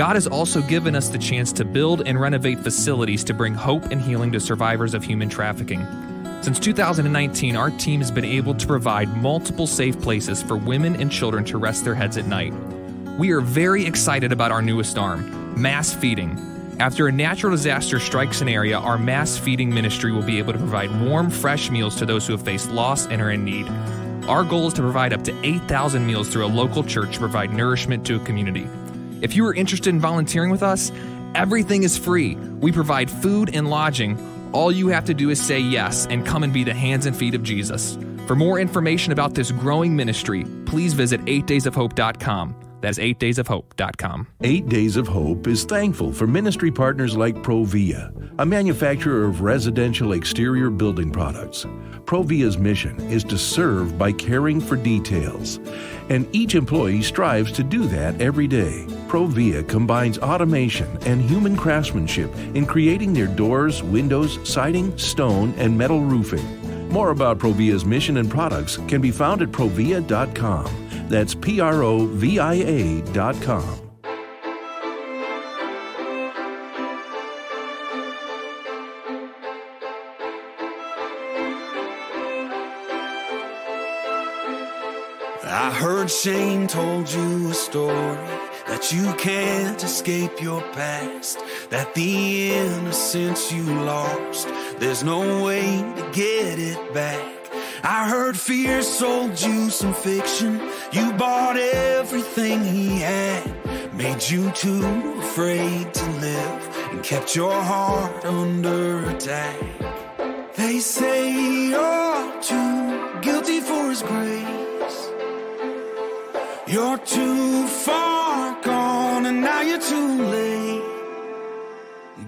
G: God has also given us the chance to build and renovate facilities to bring hope and healing to survivors of human trafficking. Since 2019, our team has been able to provide multiple safe places for women and children to rest their heads at night. We are very excited about our newest arm, mass feeding. After a natural disaster strikes an area, our mass feeding ministry will be able to provide warm, fresh meals to those who have faced loss and are in need. Our goal is to provide up to 8,000 meals through a local church to provide nourishment to a community. If you are interested in volunteering with us, everything is free. We provide food and lodging. All you have to do is say yes and come and be the hands and feet of Jesus. For more information about this growing ministry, please visit 8daysofhope.com. That's 8daysofhope.com.
H: Eight Days of Hope is thankful for ministry partners like Provia, a manufacturer of residential exterior building products. Provia's mission is to serve by caring for details, and each employee strives to do that every day. Provia combines automation and human craftsmanship in creating their doors, windows, siding, stone, and metal roofing. More about Provia's mission and products can be found at provia.com. That's P R O V I A dot com.
E: I heard Shane told you a story that you can't escape your past, that the innocence you lost, there's no way to get it back. I heard fear sold you some fiction, you bought everything he had, made you too afraid to live, and kept your heart under attack. They say you're too guilty for his grace. You're too far gone and now you're too late.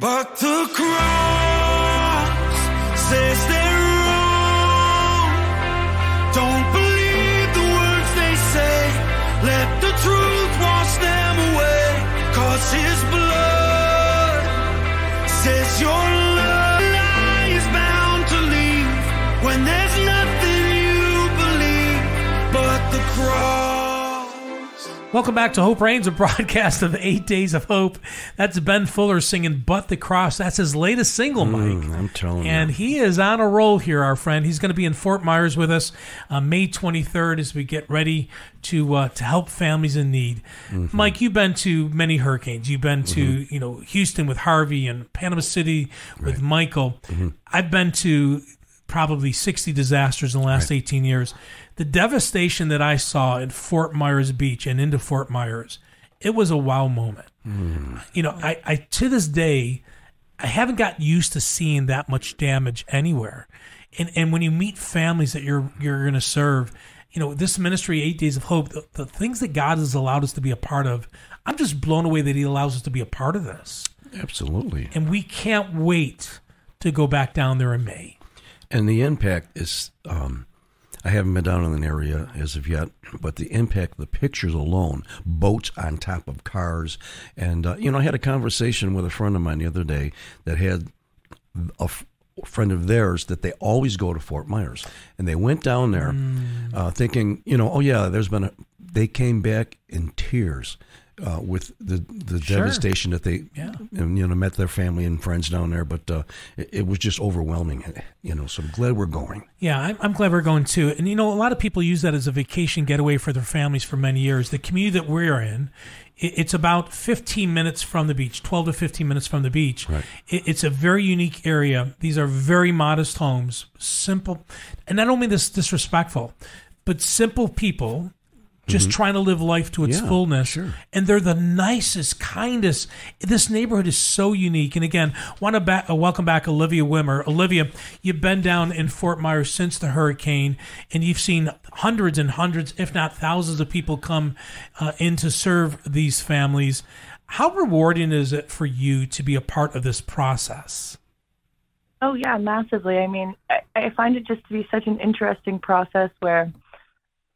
E: But the cross says his blood. Says your
C: Welcome back to Hope Reigns, a <laughs> broadcast of Eight Days of Hope. That's Ben Fuller singing "But the Cross." That's his latest single, Mike.
D: Mm, I'm telling
C: and
D: you.
C: he is on a roll here, our friend. He's going to be in Fort Myers with us uh, May 23rd as we get ready to uh, to help families in need.
D: Mm-hmm.
C: Mike, you've been to many hurricanes. You've been to you know Houston with Harvey and Panama City with Michael.
D: Mm-hmm.
C: I've been to probably 60 disasters in the last 18 years. The devastation that I saw in Fort Myers Beach and into Fort Myers, it was a wow moment. You know, I, I to this day, I haven't got used to seeing that much damage anywhere. And and when you meet families that you're you're going to serve, you know, this ministry, Eight Days of Hope, the, the things that God has allowed us to be a part of, I'm just blown away that He allows us to be a part of this.
D: Absolutely.
C: And we can't wait to go back down there in May.
D: And the impact is, um, I haven't been down in an area as of yet, but the impact, the pictures alone, boats on top of cars. And, uh, you know, I had a conversation with a friend of mine the other day that had a f- friend of theirs that they always go to Fort Myers. And they went down there uh, thinking, you know, oh, yeah, there's been a, they came back in tears. Uh, with the the
C: Sure.
D: devastation that they
C: Yeah.
D: and, you know met their family and friends down there, but uh, it, it was just overwhelming. You know, so I'm glad we're going.
C: Yeah, I'm, I'm glad we're going too. And you know, a lot of people use that as a vacation getaway for their families for many years. The community that we're in, it, it's about 15 minutes from the beach, 12 to 15 minutes from the beach.
D: Right.
C: It, it's a very unique area. These are very modest homes, simple, and I don't mean this disrespectful, but simple people. Just trying to live life to its
D: Yeah,
C: fullness,
D: sure.
C: and they're the nicest, kindest. This neighborhood is so unique. And again, want to back, uh, welcome back Alivya Wimmer. Alivya, you've been down in Fort Myers since the hurricane, and you've seen hundreds and hundreds, if not thousands, of people come uh, in to serve these families. How rewarding is it for you to be a part of this process?
F: Oh yeah, massively. I mean, I, I find it just to be such an interesting process where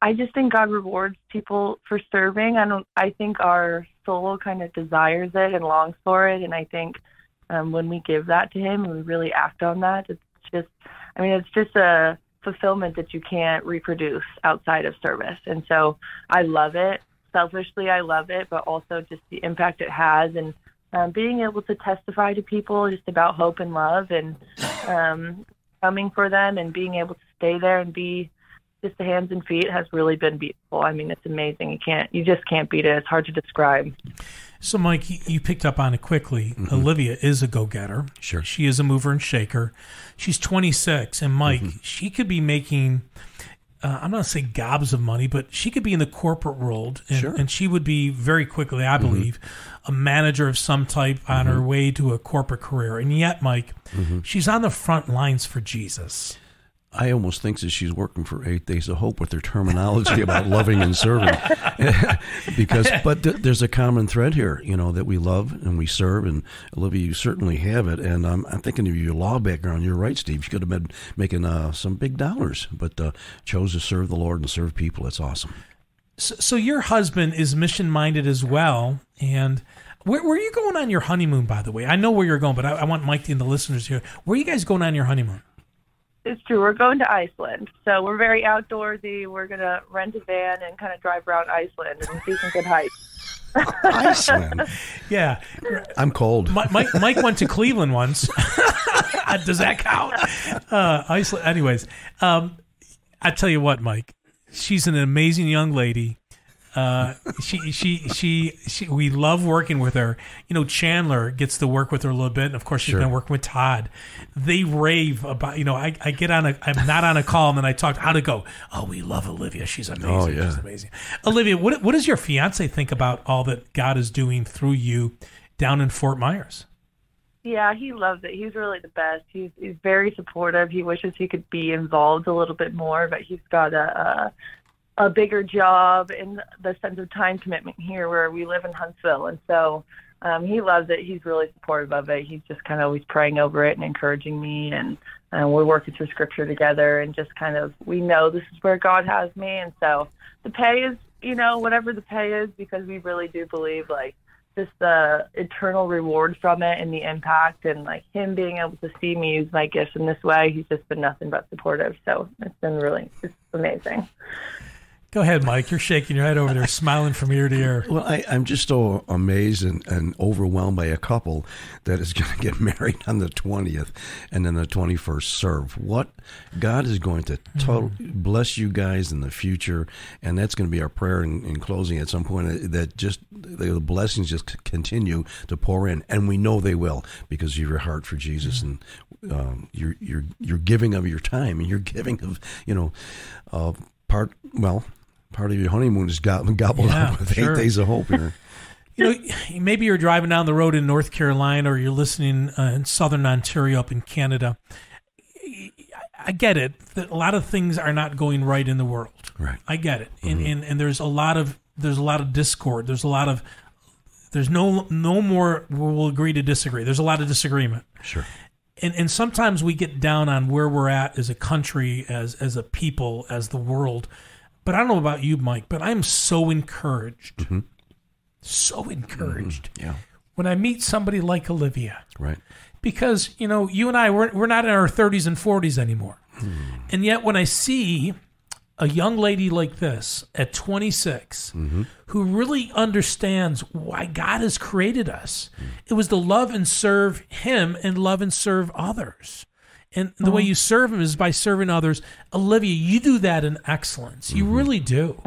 F: I just think God rewards people for serving. I don't. I think our soul kind of desires it and longs for it, and I think um, when we give that to Him and we really act on that, it's just. I mean, it's just a fulfillment that you can't reproduce outside of service, and so I love it. Selfishly, I love it, but also just the impact it has and um, being able to testify to people just about hope and love and um, coming for them and being able to stay there and be just the hands and feet has really been beautiful. I mean, it's amazing. You can't, you just can't beat it. It's hard to describe.
C: So, Mike, you- you picked up on it quickly. Mm-hmm. Alivya is a go getter.
D: Sure.
C: She is a mover and shaker. She's 26. And, Mike, mm-hmm. she could be making, uh, I'm not going to say gobs of money, but she could be in the corporate world. And,
D: Sure.
C: and she would be very quickly, I mm-hmm. believe, a manager of some type on her way to a corporate career. And yet, Mike, she's on the front lines for Jesus.
D: I almost think that she's working for Eight Days of Hope with their terminology about loving and serving, <laughs> because but th- there's a common thread here, you know, that we love and we serve, and Alivya, you certainly have it. And um, I'm thinking of your law background. You're right, Steve. You could have been making uh, some big dollars, but uh, chose to serve the Lord and serve people. That's awesome.
C: So, so your husband is mission minded as well. And where, where are you going on your honeymoon, by the way? I know where you're going, but I, I want Mike and the listeners here. Where are you guys going on your honeymoon?
F: It's true. We're going to Iceland, so we're very outdoorsy. We're gonna rent a van and kind of drive around Iceland and see some good hikes. <laughs>
D: Iceland.
C: Yeah,
D: I'm cold.
C: Mi- Mike, Mike went to Cleveland once. <laughs> Does that count? Uh, Iceland. Anyways, um, I tell you what, Mike, she's an amazing young lady. Uh, she, she, she, she, we love working with her. You know, Chandler gets to work with her a little bit, and of course, she's
D: Sure.
C: been working with Todd. They rave about, you know, I, I get on a, I'm not on a call, and then I talk, how to go. Oh, we love Alivya. She's amazing.
D: Oh, yeah.
C: She's amazing. Alivya, what, what does your fiance think about all that God is doing through you down in Fort Myers?
F: Yeah, he loves it. He's really the best. He's he's very supportive. He wishes he could be involved a little bit more, but he's got a a, a bigger job and the sense of time commitment here, where we live in Huntsville, and so um, he loves it. He's really supportive of it. He's just kind of always praying over it and encouraging me, and and we're working through scripture together, and just kind of we know this is where God has me, and so the pay is you know whatever the pay is because we really do believe like just the eternal reward from it and the impact and like him being able to see me use my gifts in this way he's just been nothing but supportive. So it's been really it's amazing
C: Go ahead, Mike. You're shaking your head over there, smiling from ear to ear.
D: Well, I, I'm just so amazed and, and overwhelmed by a couple that is <laughs> going to get married on the 20th and then the 21st serve. What God is going to total, bless you guys in the future, and that's going to be our prayer in, in closing at some point. uh, That just the blessings just continue to pour in, and we know they will because of your heart for Jesus and um, you're you're you're giving of your time and you're giving of you know uh, part well. Part of your honeymoon is gobbled, <laughs> gobbled
C: Yeah,
D: up with
C: sure.
D: eight days of hope here. <laughs>
C: You know, maybe you're driving down the road in North Carolina or you're listening uh, in southern Ontario up in Canada. I get it. That a lot of things are not going right in the world.
D: Right.
C: I get it. And, and and there's a lot of there's a lot of discord. There's a lot of there's no no more we'll agree to disagree. There's a lot of disagreement.
D: Sure.
C: and and sometimes we get down on where we're at as a country, as as a people, as the world. But I don't know about you, Mike, but I'm so encouraged, mm-hmm. so encouraged mm-hmm.
D: Yeah.
C: when I meet somebody like Alivya,
D: Right.
C: because you know you and I we're we're not in our 30s and 40s anymore, hmm. and yet when I see a young lady like this at 26 mm-hmm. who really understands why God has created us. It was to love and serve Him and love and serve others. And the way you serve Him is by serving others. Alivya, you do that in excellence. You really do.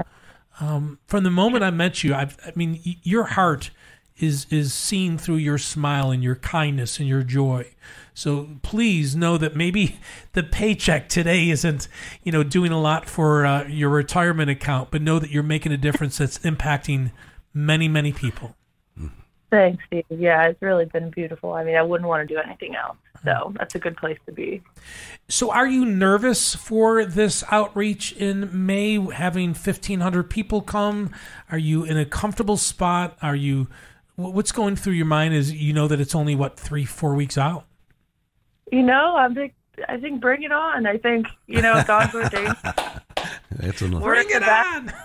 C: Um, from the moment I met you, I've, I mean, y- your heart is is seen through your smile and your kindness and your joy. So please know that maybe <laughs> the paycheck today isn't, you know, doing a lot for uh, your retirement account, but know that you're making a difference that's impacting many, many people.
F: Thanks, Steve. Yeah, it's really been beautiful. I mean, I wouldn't want to do anything else. Uh-huh. So that's a good place to be.
C: So, are you nervous for this outreach in May, having 1,500 people come? Are you in a comfortable spot? Are you, what's going through your mind is you know that it's only, what, three, four weeks out?
F: You know, I think I think bring it on. I think you know God's ordained <laughs>
D: That's enough.
F: We're
C: Bring
F: at
C: it
F: back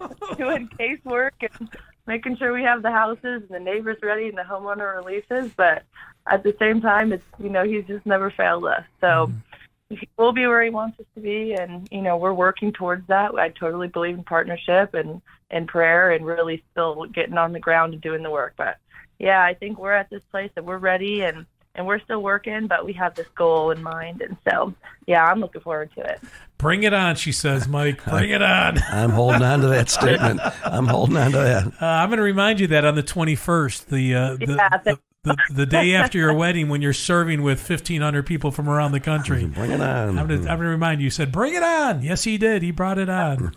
C: on! <laughs> <laughs>
F: doing casework and making sure we have the houses and the neighbors ready and the homeowner releases. But at the same time, it's you know he's just never failed us. So mm-hmm. he will be where he wants us to be, and you know we're working towards that. I totally believe in partnership and and prayer and really still getting on the ground and doing the work. But yeah, I think we're at this place that we're ready and. And we're still working, but we have this goal in mind. And so, yeah, I'm looking forward to it.
C: Bring it on, she says, Mike. Bring it on. <laughs>
D: I'm holding on to that statement. I'm holding on to that.
C: Uh, I'm going to remind you that on the 21st, the, uh, the,
F: Yeah,
C: the, the, the day after your wedding, when you're serving with 1,500 people from around the country, <laughs>
D: Bring it on.
C: I'm going to I'm gonna remind you, you said, bring it on. Yes, he did. He brought it on.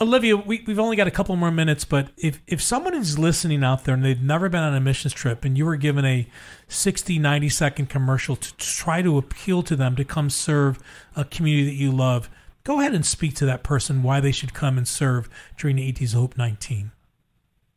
C: Alivya, we, we've only got a couple more minutes, but if, if someone is listening out there and they've never been on a missions trip and you were given a 60, 90 second commercial to, to try to appeal to them to come serve a community that you love, go ahead and speak to that person why they should come and serve during the 8 Days Hope 19.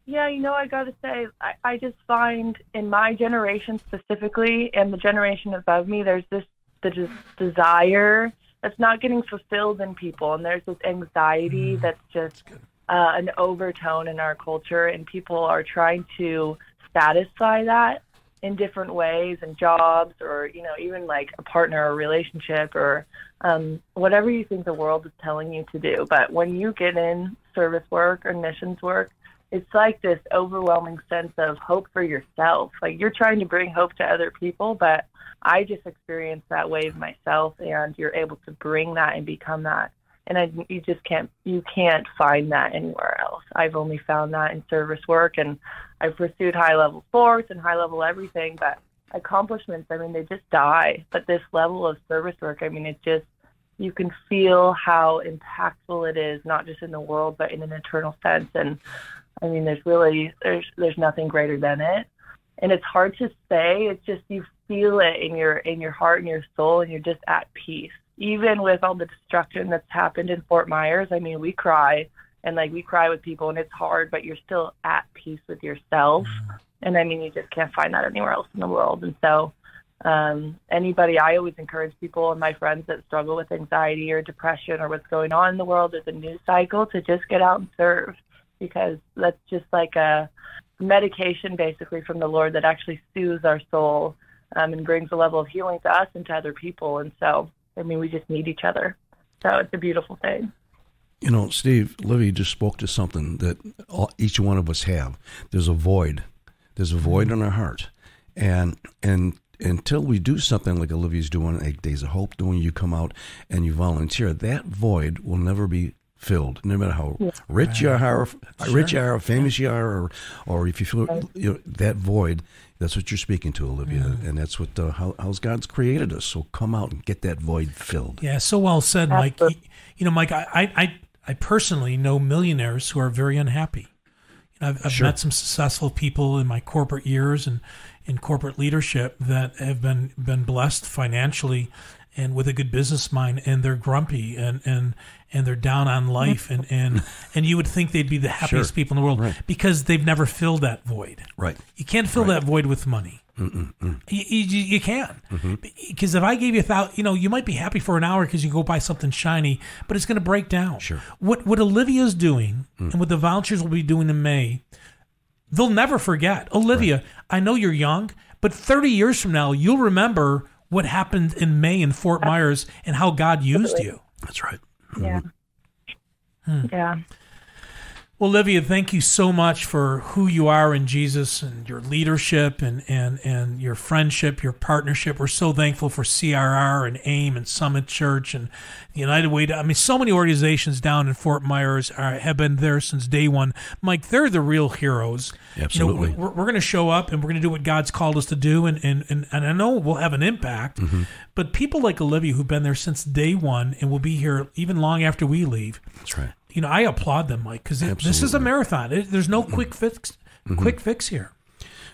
F: Yeah, you know, I got to say, I, I just find in my generation specifically, and the generation above me, there's this the des- desire that's not getting fulfilled in people, and there's this anxiety that's just uh, an overtone in our culture, and people are trying to satisfy that in different ways, and jobs, or you know, even like a partner or relationship, or um, whatever you think the world is telling you to do. But when you get in service work or missions work, it's like this overwhelming sense of hope for yourself. Like you're trying to bring hope to other people, but I just experienced that wave myself, and you're able to bring that and become that. And I, you just can't you can't find that anywhere else. I've only found that in service work, and I've pursued high level sports and high level everything, but accomplishments, I mean, they just die. But this level of service work, I mean, it just you can feel how impactful it is, not just in the world, but in an eternal sense. And I mean, there's really there's there's nothing greater than it, and it's hard to say. It's just you feel it in your in your heart and your soul, and you're just at peace. Even with all the destruction that's happened in Fort Myers, I mean, we cry and like we cry with people and it's hard, but you're still at peace with yourself. And I mean, you just can't find that anywhere else in the world. And so, um, anybody, I always encourage people and my friends that struggle with anxiety or depression or what's going on in the world as a news cycle to just get out and serve because that's just like a medication basically from the Lord that actually soothes our soul um, and brings a level of healing to us and to other people. And so, I mean, we just need each other. So it's a beautiful thing.
D: You know, Steve, Livy just spoke to something that all, each one of us have. There's a void. There's a void in our heart, and and until we do something like Alivya's doing, Eight Days of Hope, doing, you come out and you volunteer, that void will never be filled. No matter how rich you are, rich you are, famous you are, or or if you feel you know, that void. That's what you're speaking to, Alivya, and that's what uh, how how's God's created us. So come out and get that void filled.
C: Yeah, so well said, Mike. You, you know, Mike, I, I, I personally know millionaires who are very unhappy. You know, I've, I've met some successful people in my corporate years and in corporate leadership that have been been blessed financially and with a good business mind, and they're grumpy and and and they're down on life, and and and you would think they'd be the happiest
D: Sure.
C: people in the world
D: Right.
C: because they've never filled that void.
D: Right.
C: You can't fill that void with money. You, you, you can mm-hmm. because if I gave you a thousand, you know, you might be happy for an hour because you go buy something shiny, but it's going to break down.
D: Sure.
C: What what Alivya's doing mm. and what the vouchers will be doing in May, they'll never forget. Alivya, I know you're young, but 30 years from now, you'll remember what happened in May in Fort Myers and how God used you.
D: That's right.
F: Yeah. Hmm. Yeah.
C: Well, Alivya, thank you so much for who you are in Jesus and your leadership and, and, and your friendship, your partnership. We're so thankful for CRR and AIM and Summit Church and the United Way. I mean, so many organizations down in Fort Myers are, have been there since day one. Mike, they're the real heroes.
D: Absolutely.
C: You know, we're we're going to show up and we're going to do what God's called us to do. And, and, and, and I know we'll have an impact. Mm-hmm. But people like Alivya who've been there since day one and will be here even long after we leave
D: That's right.
C: You know, I applaud them, Mike, because this is a marathon. It, there's no quick fix, quick fix here.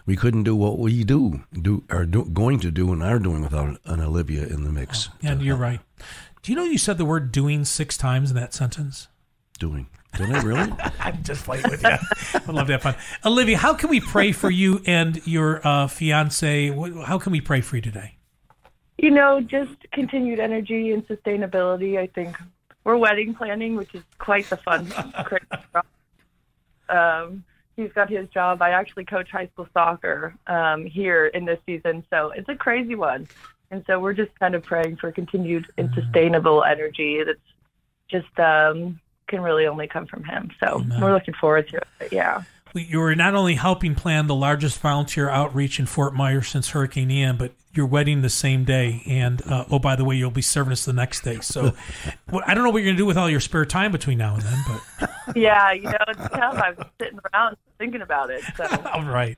D: We couldn't do what we do, do are do, going to do, and are doing without an Alivya in the mix.
C: And
D: to
C: you're
D: help
C: right. Do you know you said the word "doing" six times in that sentence?
D: Doing. Did I really? <laughs>
C: I'm just playing with you. I love that fun. Olivia, how can we pray for you and your uh, fiance? How can we pray for you today?
F: You know, just continued energy and sustainability. I think we're wedding planning, which is quite the fun. <laughs> Um, he's got his job. I actually coach high school soccer um, here in this season, so it's a crazy one. And so we're just kind of praying for continued and sustainable energy that's just um, can really only come from him. So we're looking forward to it. Yeah.
C: You're not only helping plan the largest volunteer outreach in Fort Myers since Hurricane Ian, but you're wedding the same day. And uh, oh, by the way, you'll be serving us the next day. So <laughs> well, I don't know what you're going to do with all your spare time between now and then, but.
F: Yeah, you know, it's tough. I'm sitting around thinking about it. So <laughs>
C: All right.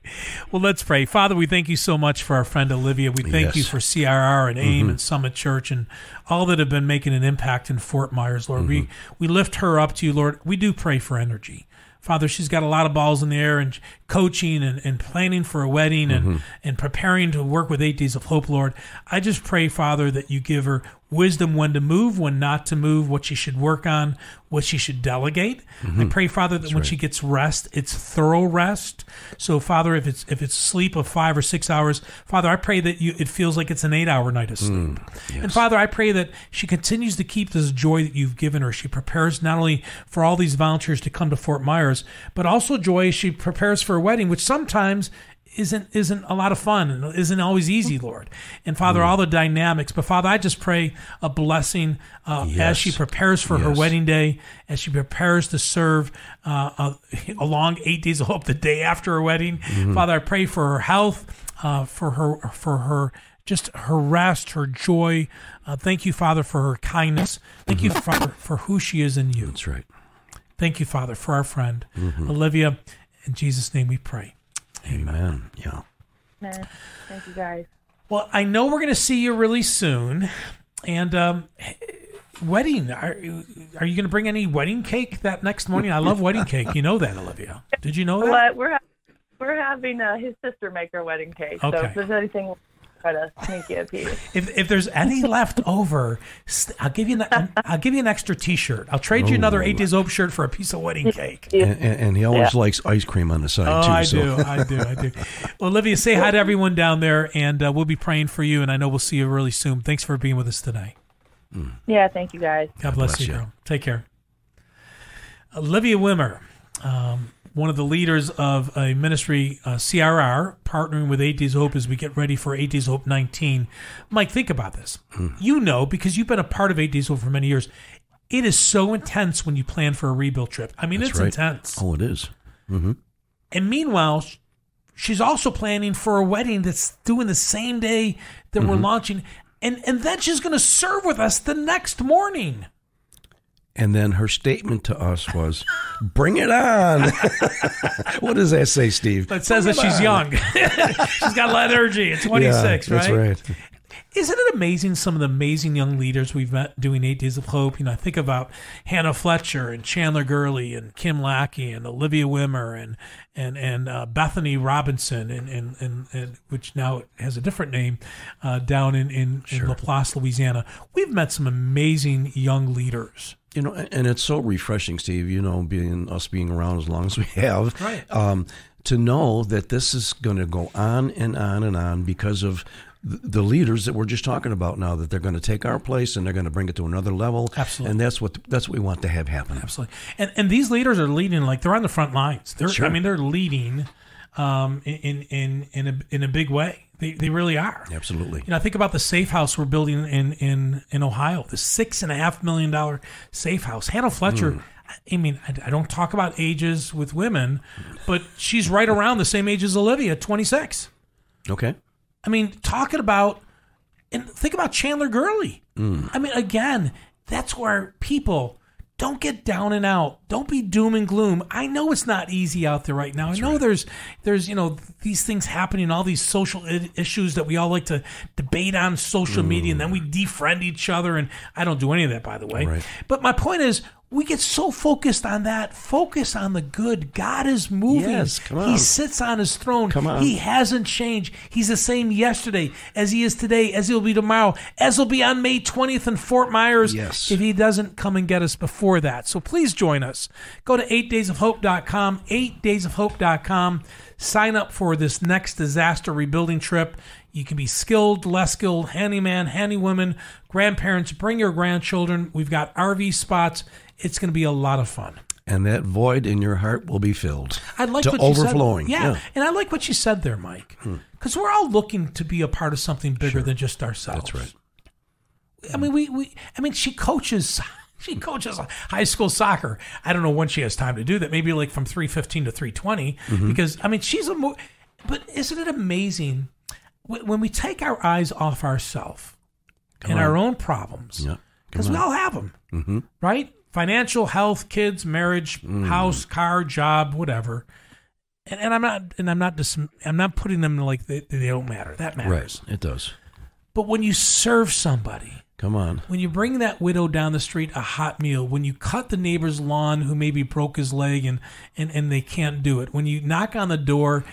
C: Well, let's pray. Father, we thank you so much for our friend Alivya. We thank
D: Yes.
C: you for CRR and AIM and Summit Church and all that have been making an impact in Fort Myers, Lord. We we lift her up to you, Lord. We do pray for energy. Father, she's got a lot of balls in the air and coaching and, and planning for a wedding and, mm-hmm. and preparing to work with Eight Days of Hope, Lord. I just pray, Father, that you give her wisdom when to move, when not to move, what she should work on, what she should delegate. I mm-hmm. pray, Father, that when she gets rest, it's thorough rest. So, Father, if it's if it's sleep of five or six hours, Father, I pray that you it feels like it's an eight hour night of sleep. Mm, and Father, I pray that she continues to keep this joy that you've given her. She prepares not only for all these volunteers to come to Fort Myers, but also joy she prepares for a wedding, which sometimes isn't isn't a lot of fun and isn't always easy, Lord. And Father, all the dynamics. But Father, I just pray a blessing uh, as she prepares for her wedding day, as she prepares to serve uh, uh, <laughs> a long eight days of hope the day after her wedding. Father, I pray for her health, uh, for her for her just her rest, her joy. Uh, thank you, Father, for her kindness. Thank you, Father, for who she is in you.
D: That's right.
C: Thank you, Father, for our friend Alivya. In Jesus' name, we pray.
D: Amen. Yeah.
F: man, thank you guys.
C: Well, I know we're going to see you really soon, and um, wedding. Are, are you going to bring any wedding cake that next morning? I love wedding cake. You know that, Alivya. Did you know that?
F: But we're ha- we're having uh, his sister make our wedding cake.
C: Okay.
F: So if there's anything try to sneak you a piece.
C: If, if there's any left over, I'll give you an, I'll give you an extra T-shirt. I'll trade you another Eight Days Hope shirt for a piece of wedding cake.
D: And, and, and he always
F: Yeah.
D: likes ice cream on the side
C: Oh,
D: too.
C: I
D: so.
C: do, I do, I do. Well, Alivya, say hi to everyone down there, and uh, we'll be praying for you. And I know we'll see you really soon. Thanks for being with us today.
F: Yeah, thank you guys.
C: God bless,
D: bless
C: you,
D: you.
C: girl. Take care. Alivya Wimmer, um, one of the leaders of a ministry, uh, CRR, partnering with Eight Days Hope as we get ready for Eight Days Hope 19. Mike, think about this.
D: Hmm.
C: You know, because you've been a part of Eight Days Hope for many years, it is so intense when you plan for a rebuild trip. I mean,
D: That's
C: it's
D: right.
C: intense.
D: Oh, it is.
C: And meanwhile, she's also planning for a wedding that's doing the same day that
D: Mm-hmm.
C: we're launching. And, and then she's going to serve with us the next morning.
D: And then her statement to us was, "Bring it on." <laughs> what does that say, Steve?
C: It says that
D: Bring it
C: she's
D: on.
C: young. <laughs> she's got a lot of energy at 26,
D: Yeah,
C: right?
D: That's right.
C: Isn't it amazing some of the amazing young leaders we've met doing Eight Days of Hope? You know, I think about Hannah Fletcher and Chandler Gurley and Kim Lackey and Alivya Wimmer and and and uh, Bethany Robinson and and, and and which now has a different name uh, down in in, in Laplace, Louisiana. We've met some amazing young leaders.
D: You know, and it's so refreshing, Steve. You know, being us being around as long as <laughs> we have,
C: Right.
D: Um, to know that this is going to go on and on and on because of the leaders that we're just talking about now. That they're going to take our place and they're going to bring it to another level.
C: Absolutely.
D: and that's what that's what we want to have happen.
C: Absolutely. And and these leaders are leading like they're on the front lines. They're
D: Sure.
C: I mean they're leading um, in in in a in a big way. They they really are.
D: Absolutely.
C: You know, I think about the safe house we're building in in in Ohio. The six and a half million dollar safe house. Hannah Fletcher.
D: Hmm.
C: I mean, I, I don't talk about ages with women, but she's right around the same age as Alivya, twenty six.
D: Okay.
C: I mean, talking about and think about Chandler Gurley. Mm. I mean, again, that's where people don't get down and out. Don't be doom and gloom. I know it's not easy out there right now. I know there's there's you know these things happening, all these social I- issues that we all like to debate on social media, and then we mm. defriend each other. And I don't do any of that, by the way.
D: Right.
C: But my point is. We get so focused on that. Focus on the good. God is moving.
D: Yes, come on.
C: He sits on his throne.
D: Come on.
C: He hasn't changed. He's the same yesterday as he is today, as he'll be tomorrow, as he'll be on May 20th in Fort Myers
D: Yes.
C: if he doesn't come and get us before that. So please join us. Go to 8daysofhope.com, 8daysofhope.com. Sign up for this next disaster rebuilding trip. You can be skilled, less skilled, handyman, handywoman, grandparents. Bring your grandchildren. We've got RV spots. It's going to be a lot of fun.
D: And that void in your heart will be filled.
C: I like
D: to
C: what
D: overflowing.
C: You said. Yeah. and I like what you said there, Mike, hmm. because we're all looking to be a part of something bigger than just ourselves.
D: That's right.
C: I mean, we, we I mean, she coaches. She coaches high school soccer. I don't know when she has time to do that. Maybe like from three fifteen to three
D: Mm-hmm.
C: because I mean she's a more. But isn't it amazing when we take our eyes off ourselves and
D: on.
C: our own problems?
D: Yeah.
C: because
D: Come
C: we all have them, mm-hmm. right? Financial, health, kids, marriage,
D: Mm.
C: house, car, job, whatever. And, and I'm not, and I'm not, dis- I'm not putting them like they, they don't matter. That matters.
D: Right. It does.
C: But when you serve somebody,
D: Come on.
C: when you bring that widow down the street a hot meal, when you cut the neighbor's lawn who maybe broke his leg and, and, and they can't do it, when you knock on the door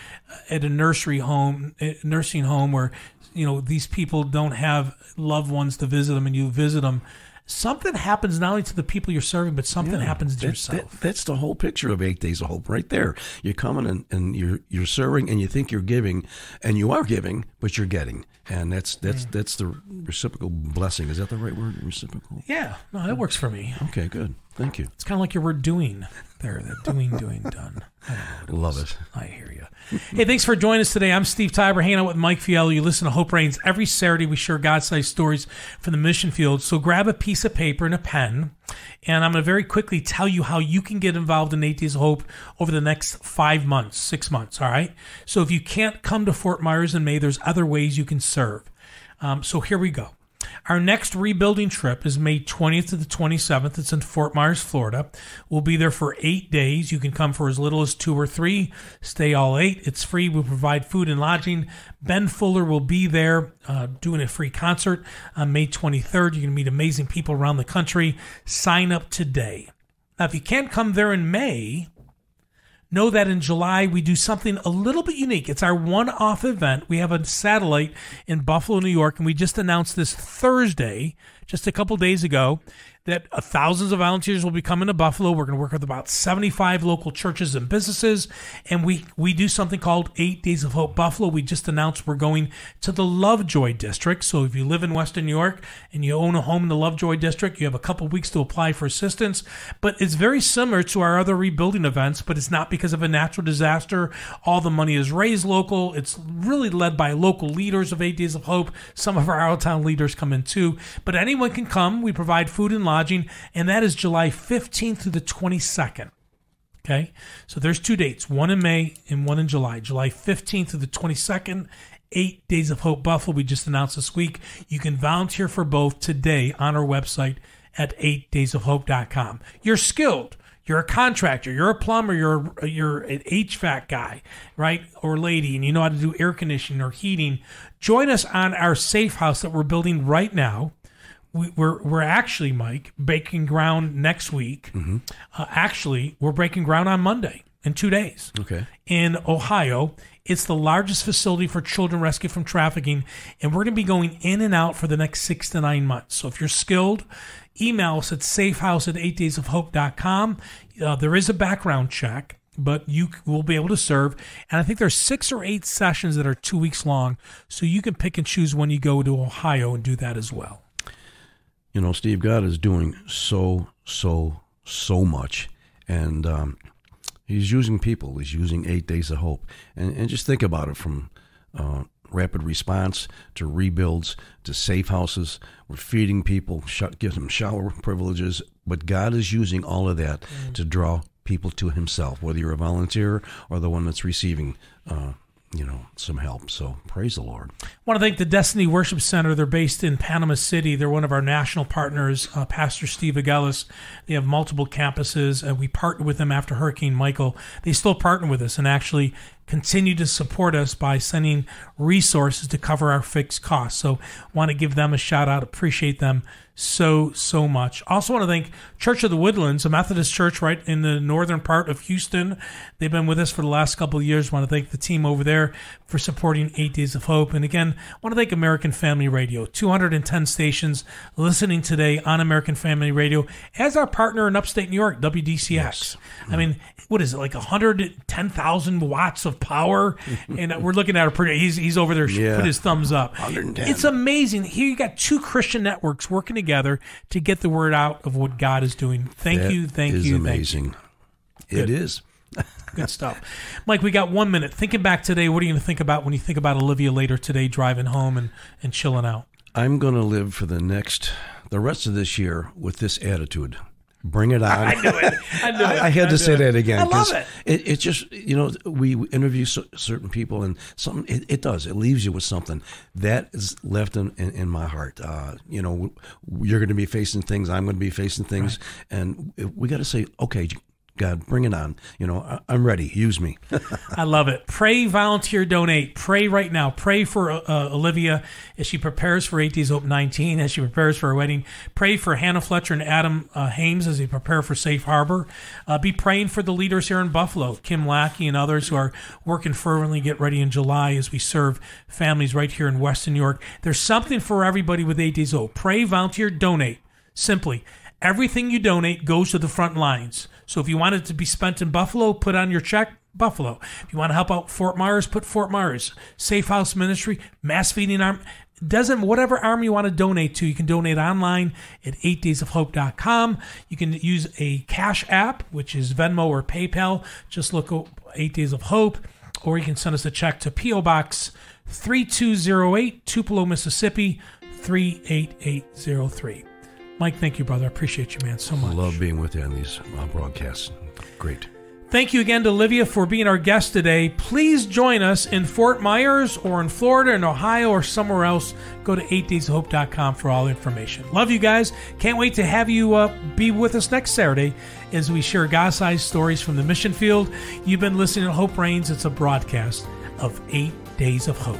C: at a nursery home, a nursing home where you know these people don't have loved ones to visit them, and you visit them, something happens not only to the people you're serving, but something happens to
D: That-
C: yourself.
D: that- that's the whole picture of eight days of hope, right there. You're coming and, and you're you're serving, and you think you're giving, and you are giving, but you're getting, and that's that's mm. that's the reciprocal blessing. Is that the right word? Reciprocal.
C: yeah, no, that works for me.
D: Okay, good. Thank you.
C: It's kind of like your word "doing" there. The doing, doing, done. I don't know what it
D: Love
C: was.
D: it.
C: I hear you. hey, thanks for joining us today. I'm Steve Tybor, hanging out with Mike Fiello. You listen to Hope Reigns every Saturday. We share God-sized stories from the mission field. So grab a piece of paper and a pen, and I'm going to very quickly tell you how you can get involved in Eight Days of Hope over the next five months, six months. All right. So if you can't come to Fort Myers in May, there's other ways you can serve. Um, so here we go. Our next rebuilding trip is May 20th to the 27th. It's in Fort Myers, Florida. We'll be there for eight days. You can come for as little as two or three, stay all eight. It's free. We provide food and lodging. Ben Fuller will be there uh, doing a free concert on May 23rd. You can meet amazing people around the country. Sign up today. Now, if you can't come there in May, know that in July we do something a little bit unique. It's our one off event. We have a satellite in Buffalo, New York, and we just announced this Thursday, just a couple days ago that uh, thousands of volunteers will be coming to Buffalo. We're going to work with about 75 local churches and businesses, and we we do something called Eight Days of Hope Buffalo. We just announced we're going to the Lovejoy District. So if you live in Western New York and you own a home in the Lovejoy District, you have a couple weeks to apply for assistance. But it's very similar to our other rebuilding events, but it's not because of a natural disaster. All the money is raised local. It's really led by local leaders of Eight Days of Hope. Some of our out of town leaders come in too, but anyone can come. We provide food and lodging, and that is July 15th through the 22nd. Okay, so there's two dates, one in May and one in July. July 15th through the 22nd, Eight Days of Hope Buffalo. We just announced this week. You can volunteer for both today on our website at 8daysofhope.com. You're skilled. You're a contractor. You're a plumber. You're you're an HVAC guy, right, or lady, and you know how to do air conditioning or heating. Join us on our safe house that we're building right now we, we're we're actually Mike breaking ground next week.
D: Mm-hmm.
C: Uh, actually, we're breaking ground on Monday in two days
D: Okay.
C: in Ohio. It's the largest facility for children rescued from trafficking, and we're going to be going in and out for the next six to nine months. So if you're skilled, email us at safehouse at 8daysofhope.com. Uh, there is a background check, but you will be able to serve. And I think there's six or eight sessions that are two weeks long, so you can pick and choose when you go to Ohio and do that as well.
D: You know, Steve, God is doing so, so, so much. And um, He's using people. He's using Eight Days of Hope. And, and just think about it from uh, rapid response to rebuilds to safe houses. We're feeding people, sh- give them shower privileges. But God is using all of that to draw people to Himself, whether you're a volunteer or the one that's receiving. Uh, you know, some help. So praise the Lord.
C: I want to thank the Destiny Worship Center. They're based in Panama City. They're one of our national partners, uh, Pastor Steve Agelis. They have multiple campuses, and we partnered with them after Hurricane Michael. They still partner with us and actually continue to support us by sending resources to cover our fixed costs. So, want to give them a shout out. Appreciate them so so much. Also, want to thank Church of the Woodlands, a Methodist church right in the northern part of Houston. They've been with us for the last couple of years. Want to thank the team over there for supporting Eight Days of Hope. And again, want to thank American Family Radio, 210 stations listening today on American Family Radio as our partner in upstate New York, WDCX. Yes. I mean, what is it like 110,000 watts of power? and we're looking at a pretty. He's he's over there.
D: Yeah.
C: Put his thumbs up.
D: 110.
C: It's amazing. Here you got two Christian networks working together to get the word out of what God is doing. Thank
D: That
C: you, thank
D: is
C: you, thank you.
D: amazing. It is. <laughs>
C: Good stuff. Mike, we got one minute. Thinking back today, what are you going to think about when you think about Alivya later today, driving home and, and chilling out?
D: I'm going to live for the next, the rest of this year with this attitude. Bring it on. <laughs> I
C: knew it. I knew <laughs> it.
D: I had
C: I
D: to say
C: it.
D: that again.
C: I love it.
D: It, it just, you know, we interview cer- certain people and something, it, it does. It leaves you with something that is left in, in, in my heart. Uh, you know, you're going to be facing things. I'm going to be facing things. And we got to say, okay, God, bring it on. You know, I, I'm ready. Use me. <laughs>
C: I love it. Pray, volunteer, donate. Pray right now. Pray for uh, Alivya as she prepares for 8 Days Hope 19, as she prepares for her wedding. Pray for Hannah Fletcher and Adam uh, Hames as they prepare for Safe Harbor. Uh, be praying for the leaders here in Buffalo, Kim Lackey and others who are working fervently. Get ready in July as we serve families right here in Western New York. There's something for everybody with 8 Days Hope. Pray, volunteer, donate. Simply, everything you donate goes to the front lines. So if you want it to be spent in Buffalo, put on your check Buffalo. If you want to help out Fort Myers, put Fort Myers. Safe House Ministry, Mass Feeding Arm. Doesn't whatever arm you want to donate to, you can donate online at 8daysofhope.com. You can use a cash app, which is Venmo or PayPal. Just look up 8 Days of Hope, or you can send us a check to P.O. Box 3208, Tupelo, Mississippi 38803. Mike, thank you, brother. I appreciate you, man, so much.
D: Love being with you on these uh, broadcasts. Great.
C: Thank you again to Alivya for being our guest today. Please join us in Fort Myers or in Florida, in Ohio, or somewhere else. Go to 8daysofhope.com for all information. Love you guys. Can't wait to have you uh, be with us next Saturday as we share God sized stories from the mission field. You've been listening to Hope Reigns. It's a broadcast of 8 Days of Hope.